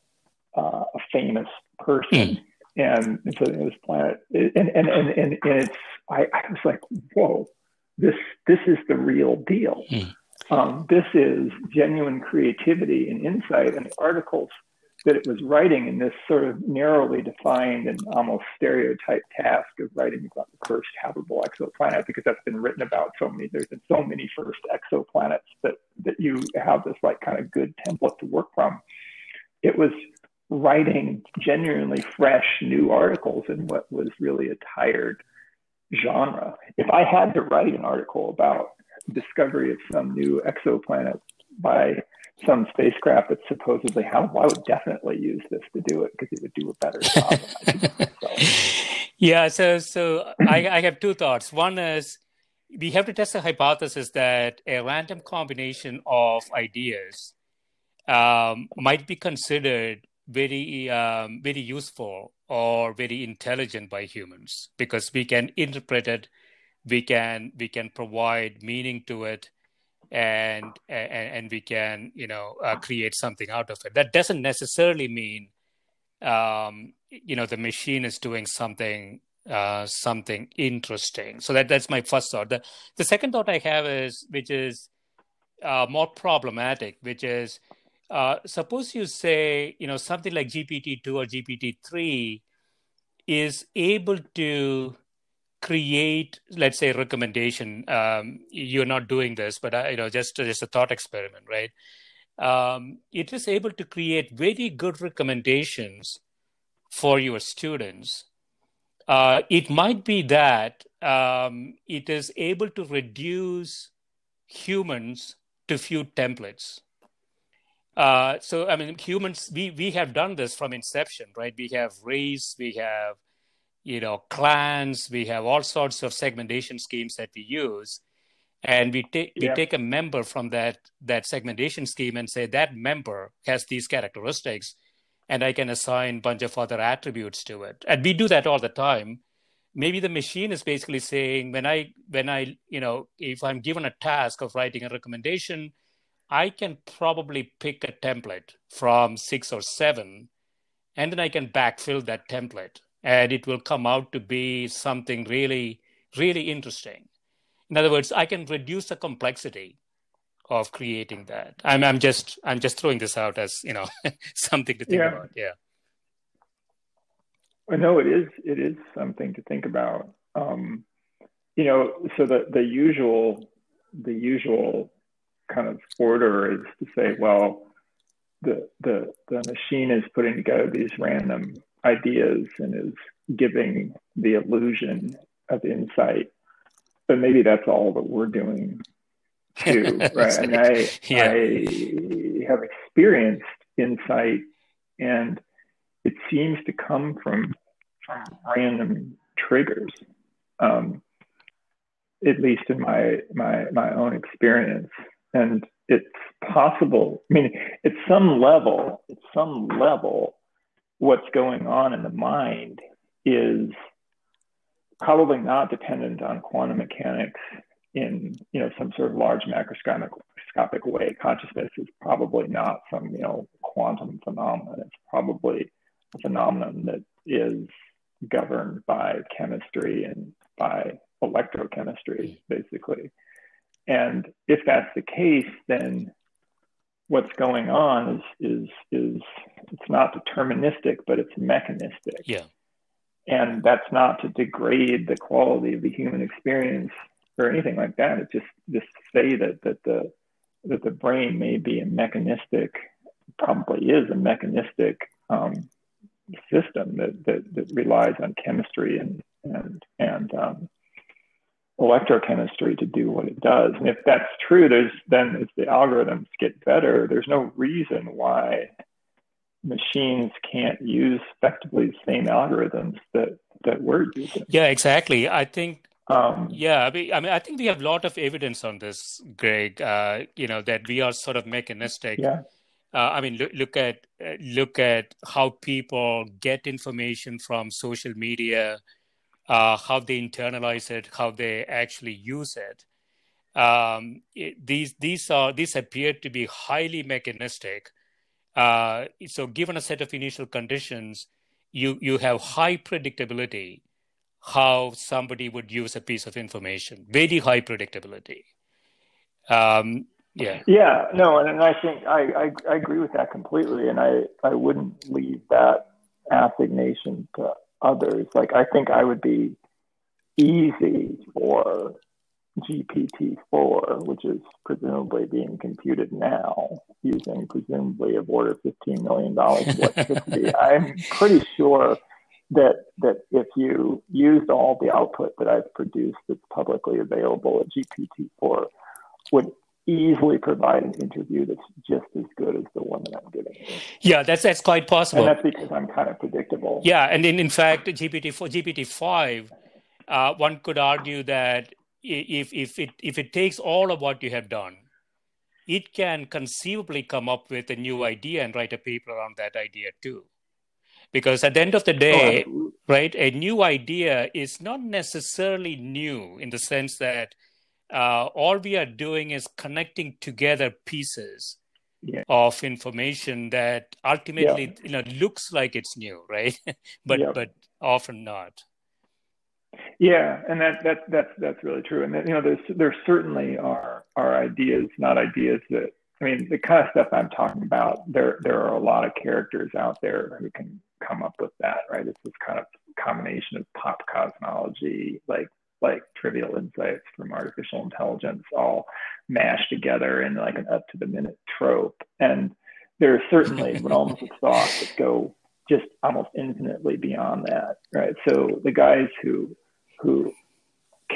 uh, a famous person. Mm. And, and so this planet, and and and and, and it's I, I was like, whoa, this this is the real deal. Mm. Um, this is genuine creativity and insight. And the articles that it was writing in this sort of narrowly defined and almost stereotyped task of writing about the first habitable exoplanet, because that's been written about so many, there's been so many first exoplanets that, that you have this like kind of good template to work from. It was writing genuinely fresh new articles in what was really a tired genre. If I had to write an article about discovery of some new exoplanet by some spacecraft that's supposedly habitable, I would definitely use this to do it because it would do a better job. yeah, so so I, I have two thoughts. One is we have to test the hypothesis that a random combination of ideas um, might be considered very um, very useful or very intelligent by humans because we can interpret it we can we can provide meaning to it and and, and we can you know uh, create something out of it. That doesn't necessarily mean um, you know the machine is doing something uh, something interesting. So that that's my first thought. The the second thought i have is which is uh, more problematic which is uh, suppose you say you know something like gpt-2 or gpt-3 is able to create let's say recommendation um, you're not doing this but I, you know just just a thought experiment right? Um, it is able to create very good recommendations for your students. Uh, it might be that um, it is able to reduce humans to few templates. Uh, so i mean humans we we have done this from inception right? We have race we have you know clans. We have all sorts of segmentation schemes that we use. And we take we yeah. take a member from that that segmentation scheme and say that member has these characteristics and i can assign a bunch of other attributes to it. And we do that all the time. Maybe the machine is basically saying when i when i you know if i'm given a task of writing a recommendation i can probably pick a template from 6 or 7 and then i can backfill that template and it will come out to be something really, really interesting. In other words, I can reduce the complexity of creating that. I'm, I'm just, I'm just throwing this out as you know something to think yeah. about. Yeah. I know it is. It is something to think about. Um, you know, so the the usual, the usual kind of order is to say, well, the the the machine is putting together these random ideas and is giving the illusion of insight. But maybe that's all that we're doing too, right? I mean, I, yeah. I have experienced insight, and it seems to come from, from random triggers. Um, at least in my my my own experience, and it's possible. I mean, at some level, at some level, what's going on in the mind is probably not dependent on quantum mechanics in you know some sort of large macroscopic way. Consciousness is probably not some, you know, quantum phenomenon. It's probably a phenomenon that is governed by chemistry and by electrochemistry, basically. And if that's the case, then what's going on is is is it's not deterministic, but it's mechanistic. Yeah. And that's not to degrade the quality of the human experience or anything like that. It's just just say that that the that the brain may be a mechanistic, probably is a mechanistic um, system that, that that relies on chemistry and and and um, electrochemistry to do what it does. And if that's true, there's then as the algorithms get better, there's no reason why machines can't use effectively the same algorithms that that we're using. Yeah, exactly. I think. Um, yeah, I mean, I think we have a lot of evidence on this, Greg. Uh, you know that we are sort of mechanistic. Yeah. Uh, I mean, look, look at look at how people get information from social media, uh, how they internalize it, how they actually use it. Um, it these these are these appear to be highly mechanistic. Uh, so, given a set of initial conditions, you you have high predictability how somebody would use a piece of information. Very high predictability. Um, yeah. Yeah. No, and, and I think I, I, I agree with that completely, and I I wouldn't leave that assignation to others. Like I think I would be easy for GPT-4, which is presumably being computed now using presumably of order $15 million electricity. I'm pretty sure that that if you used all the output that I've produced that's publicly available at GPT-4 would easily provide an interview that's just as good as the one that I'm giving. Yeah, that's that's quite possible. And that's because I'm kind of predictable. Yeah, and in, in fact, GPT-4, GPT-5, uh, one could argue that if if it if it takes all of what you have done, it can conceivably come up with a new idea and write a paper on that idea too. Because at the end of the day, oh, right, a new idea is not necessarily new in the sense that uh, all we are doing is connecting together pieces yeah. of information that ultimately yeah. you know looks like it's new right but yeah. but often not yeah and that that that's that's really true and that, you know there's there certainly are are ideas not ideas that i mean the kind of stuff i'm talking about there there are a lot of characters out there who can come up with that right it's this kind of combination of pop cosmology like like trivial insights from artificial intelligence all mashed together in like an up to the minute trope. And there are certainly realms of thought that go just almost infinitely beyond that, right? So the guys who who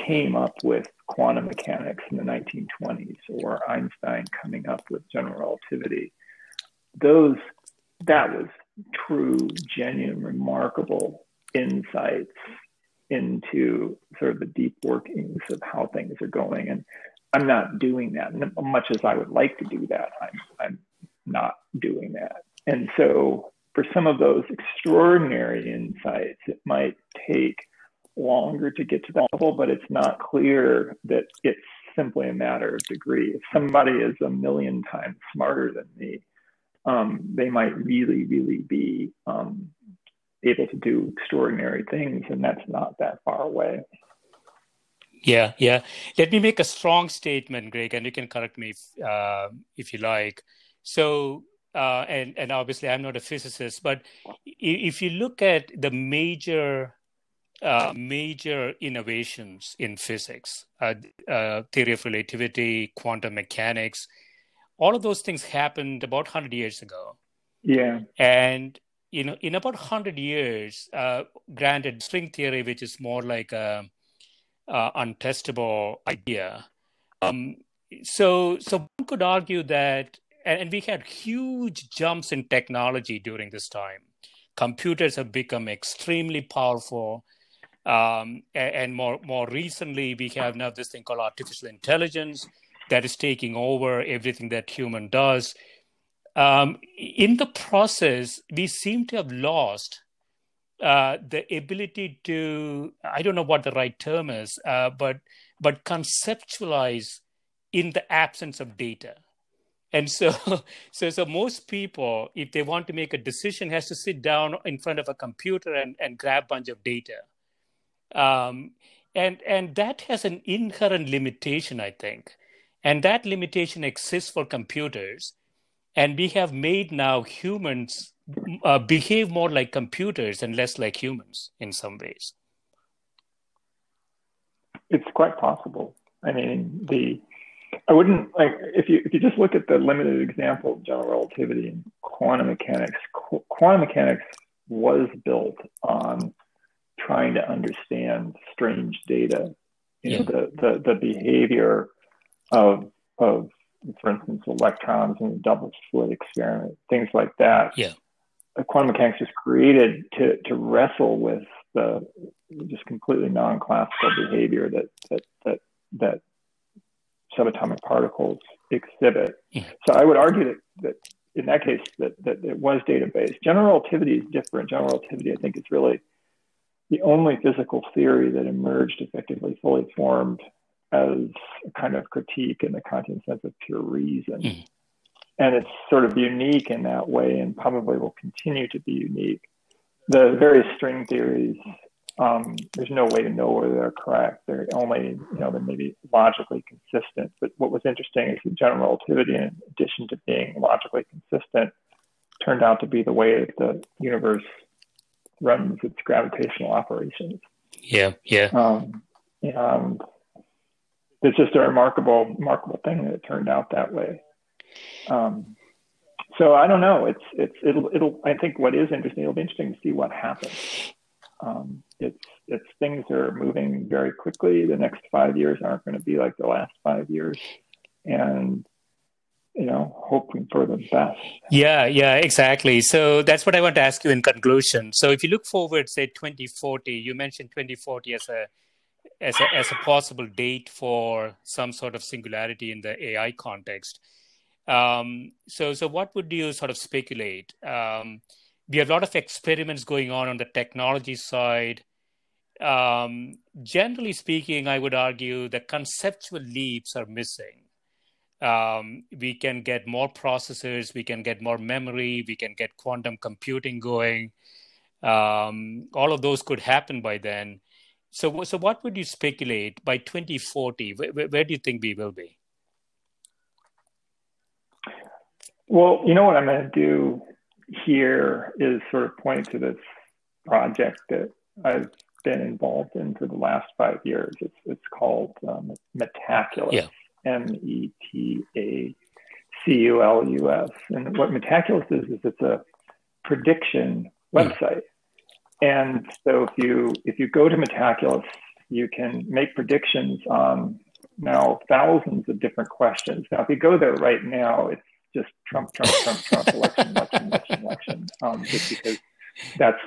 came up with quantum mechanics in the 1920s or Einstein coming up with general relativity, those that was true, genuine, remarkable insights into sort of the deep workings of how things are going. And I'm not doing that. much as I would like to do that, I'm, I'm not doing that. And so for some of those extraordinary insights, it might take longer to get to that level, but it's not clear that it's simply a matter of degree. If somebody is a million times smarter than me, um, they might really, really be um, able to do extraordinary things, and that's not that far away. Yeah, yeah. Let me make a strong statement, Greg, and you can correct me if, uh, if you like. So, uh, and and obviously, I'm not a physicist, but if you look at the major uh, major innovations in physics, uh, uh, theory of relativity, quantum mechanics, all of those things happened about 100 years ago. Yeah. And you know, in about 100 years, uh, granted, string theory, which is more like a, a untestable idea. Um, so, so one could argue that, and, and we had huge jumps in technology during this time. Computers have become extremely powerful. Um, and, and more, more recently, we have now this thing called artificial intelligence that is taking over everything that human does um, in the process, we seem to have lost uh, the ability to, I don't know what the right term is, uh, but, but conceptualize in the absence of data. and so so so most people if they want to make a decision has to sit down in front of a computer and, and grab a bunch of data um, and and that has an inherent limitation i think. And that limitation exists for computers. And we have made now humans uh, behave more like computers and less like humans in some ways. It's quite possible. I mean the I wouldn't like if you if you just look at the limited example of general relativity and quantum mechanics. Qu- quantum mechanics was built on trying to understand strange data. You know, yeah. the, the the behavior of of for instance electrons in a double slit experiment, things like that. Yeah. Quantum mechanics was created to to wrestle with the just completely non-classical behavior that that that that subatomic particles exhibit. So I would argue that, that in that case that, that it was data-based. General relativity is different. General relativity, I think, is really the only physical theory that emerged effectively fully formed as a kind of critique in the Kantian sense of pure reason. Mm. And it's sort of unique in that way and probably will continue to be unique. The various string theories um, there's no way to know whether they're correct. They're only, you know, they may be logically consistent. But what was interesting is that general relativity, in addition to being logically consistent, turned out to be the way that the universe runs its gravitational operations. Yeah, yeah. Um, and it's just a remarkable, remarkable thing that it turned out that way. Um, so I don't know. It's it's it'll it'll. I think what is interesting. It'll be interesting to see what happens um, it's it's things are moving very quickly. The next five years aren't going to be like the last five years, and you know, hoping for the best. Yeah, yeah, exactly. So that's what I want to ask you in conclusion. So if you look forward, say 2040, you mentioned 2040 as a as a, as a possible date for some sort of singularity in the AI context. Um, so, so what would you sort of speculate? Um, we have a lot of experiments going on on the technology side. Um, generally speaking, I would argue the conceptual leaps are missing. Um, we can get more processors, we can get more memory, we can get quantum computing going. Um, all of those could happen by then. So, so what would you speculate by 2040? Where, where do you think we will be? Well, you know what I'm going to do here is sort of point to this project that I've been involved in for the last five years. It's it's called um, Metaculus, yeah. M E T A C U L U S. And what Metaculus is is it's a prediction website. And so if you if you go to Metaculus, you can make predictions on now thousands of different questions. Now, if you go there right now, it's just Trump, Trump, Trump, Trump, election, election, election, election, um, just because that's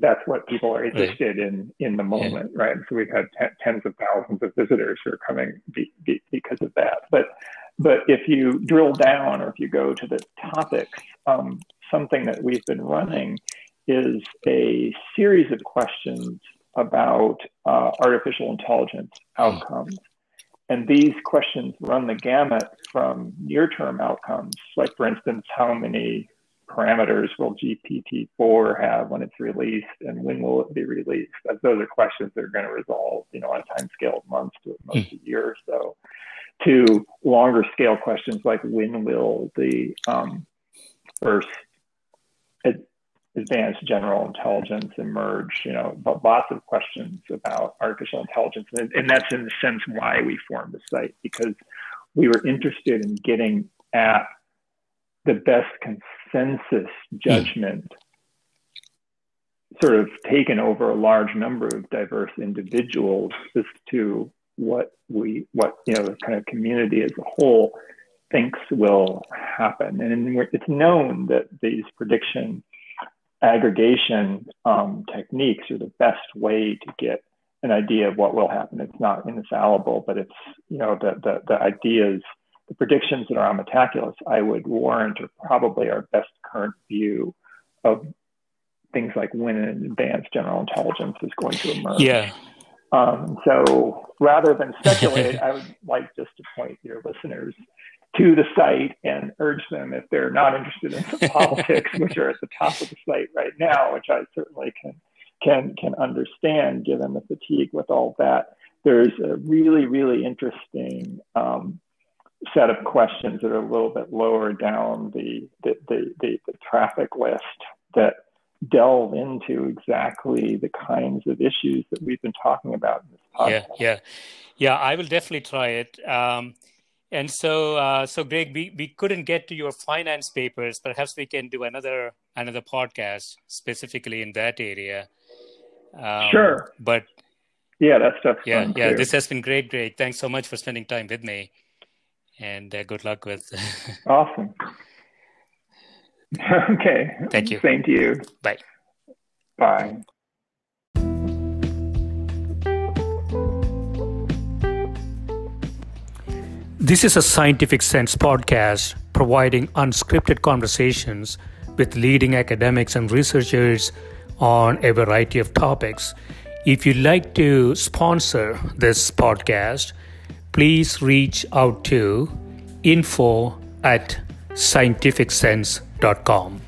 that's what people are interested right. in in the moment, yeah. right? So we've had t- tens of thousands of visitors who are coming be, be, because of that. But but if you drill down, or if you go to the topics, um, something that we've been running is a series of questions about uh, artificial intelligence hmm. outcomes. And these questions run the gamut from near term outcomes, like, for instance, how many parameters will GPT-4 have when it's released and when will it be released? Those are questions that are going to resolve, you know, on a time scale of months to most mm. a year or so. To longer scale questions like when will the um, first advanced general intelligence emerge, you know, but lots of questions about artificial intelligence. And, and that's in the sense why we formed the site, because we were interested in getting at the best consensus judgment sort of taken over a large number of diverse individuals as to what we what you know the kind of community as a whole thinks will happen and it's known that these prediction aggregation um, techniques are the best way to get an idea of what will happen. It's not infallible, but it's you know the the, the ideas, the predictions that are on Metaculus, I would warrant are probably our best current view of things like when an advanced general intelligence is going to emerge. Yeah. Um, so rather than speculate, I would like just to point your listeners to the site and urge them if they're not interested in politics, which are at the top of the site right now, which I certainly can can can understand given the fatigue with all that. There's a really really interesting um, set of questions that are a little bit lower down the the, the, the, the traffic list that delve into exactly the kinds of issues that we've been talking about in this podcast. Yeah, yeah, yeah. I will definitely try it. Um, and so, uh, so Greg, we, we couldn't get to your finance papers. Perhaps we can do another another podcast specifically in that area. Um, sure. But yeah, that stuff. Yeah, yeah. Too. This has been great, Greg. Thanks so much for spending time with me, and uh, good luck with. awesome. okay. Thank you. Same to you. Bye. Bye. This is a Scientific Sense podcast providing unscripted conversations with leading academics and researchers on a variety of topics. If you'd like to sponsor this podcast, please reach out to info at scientificsense.com.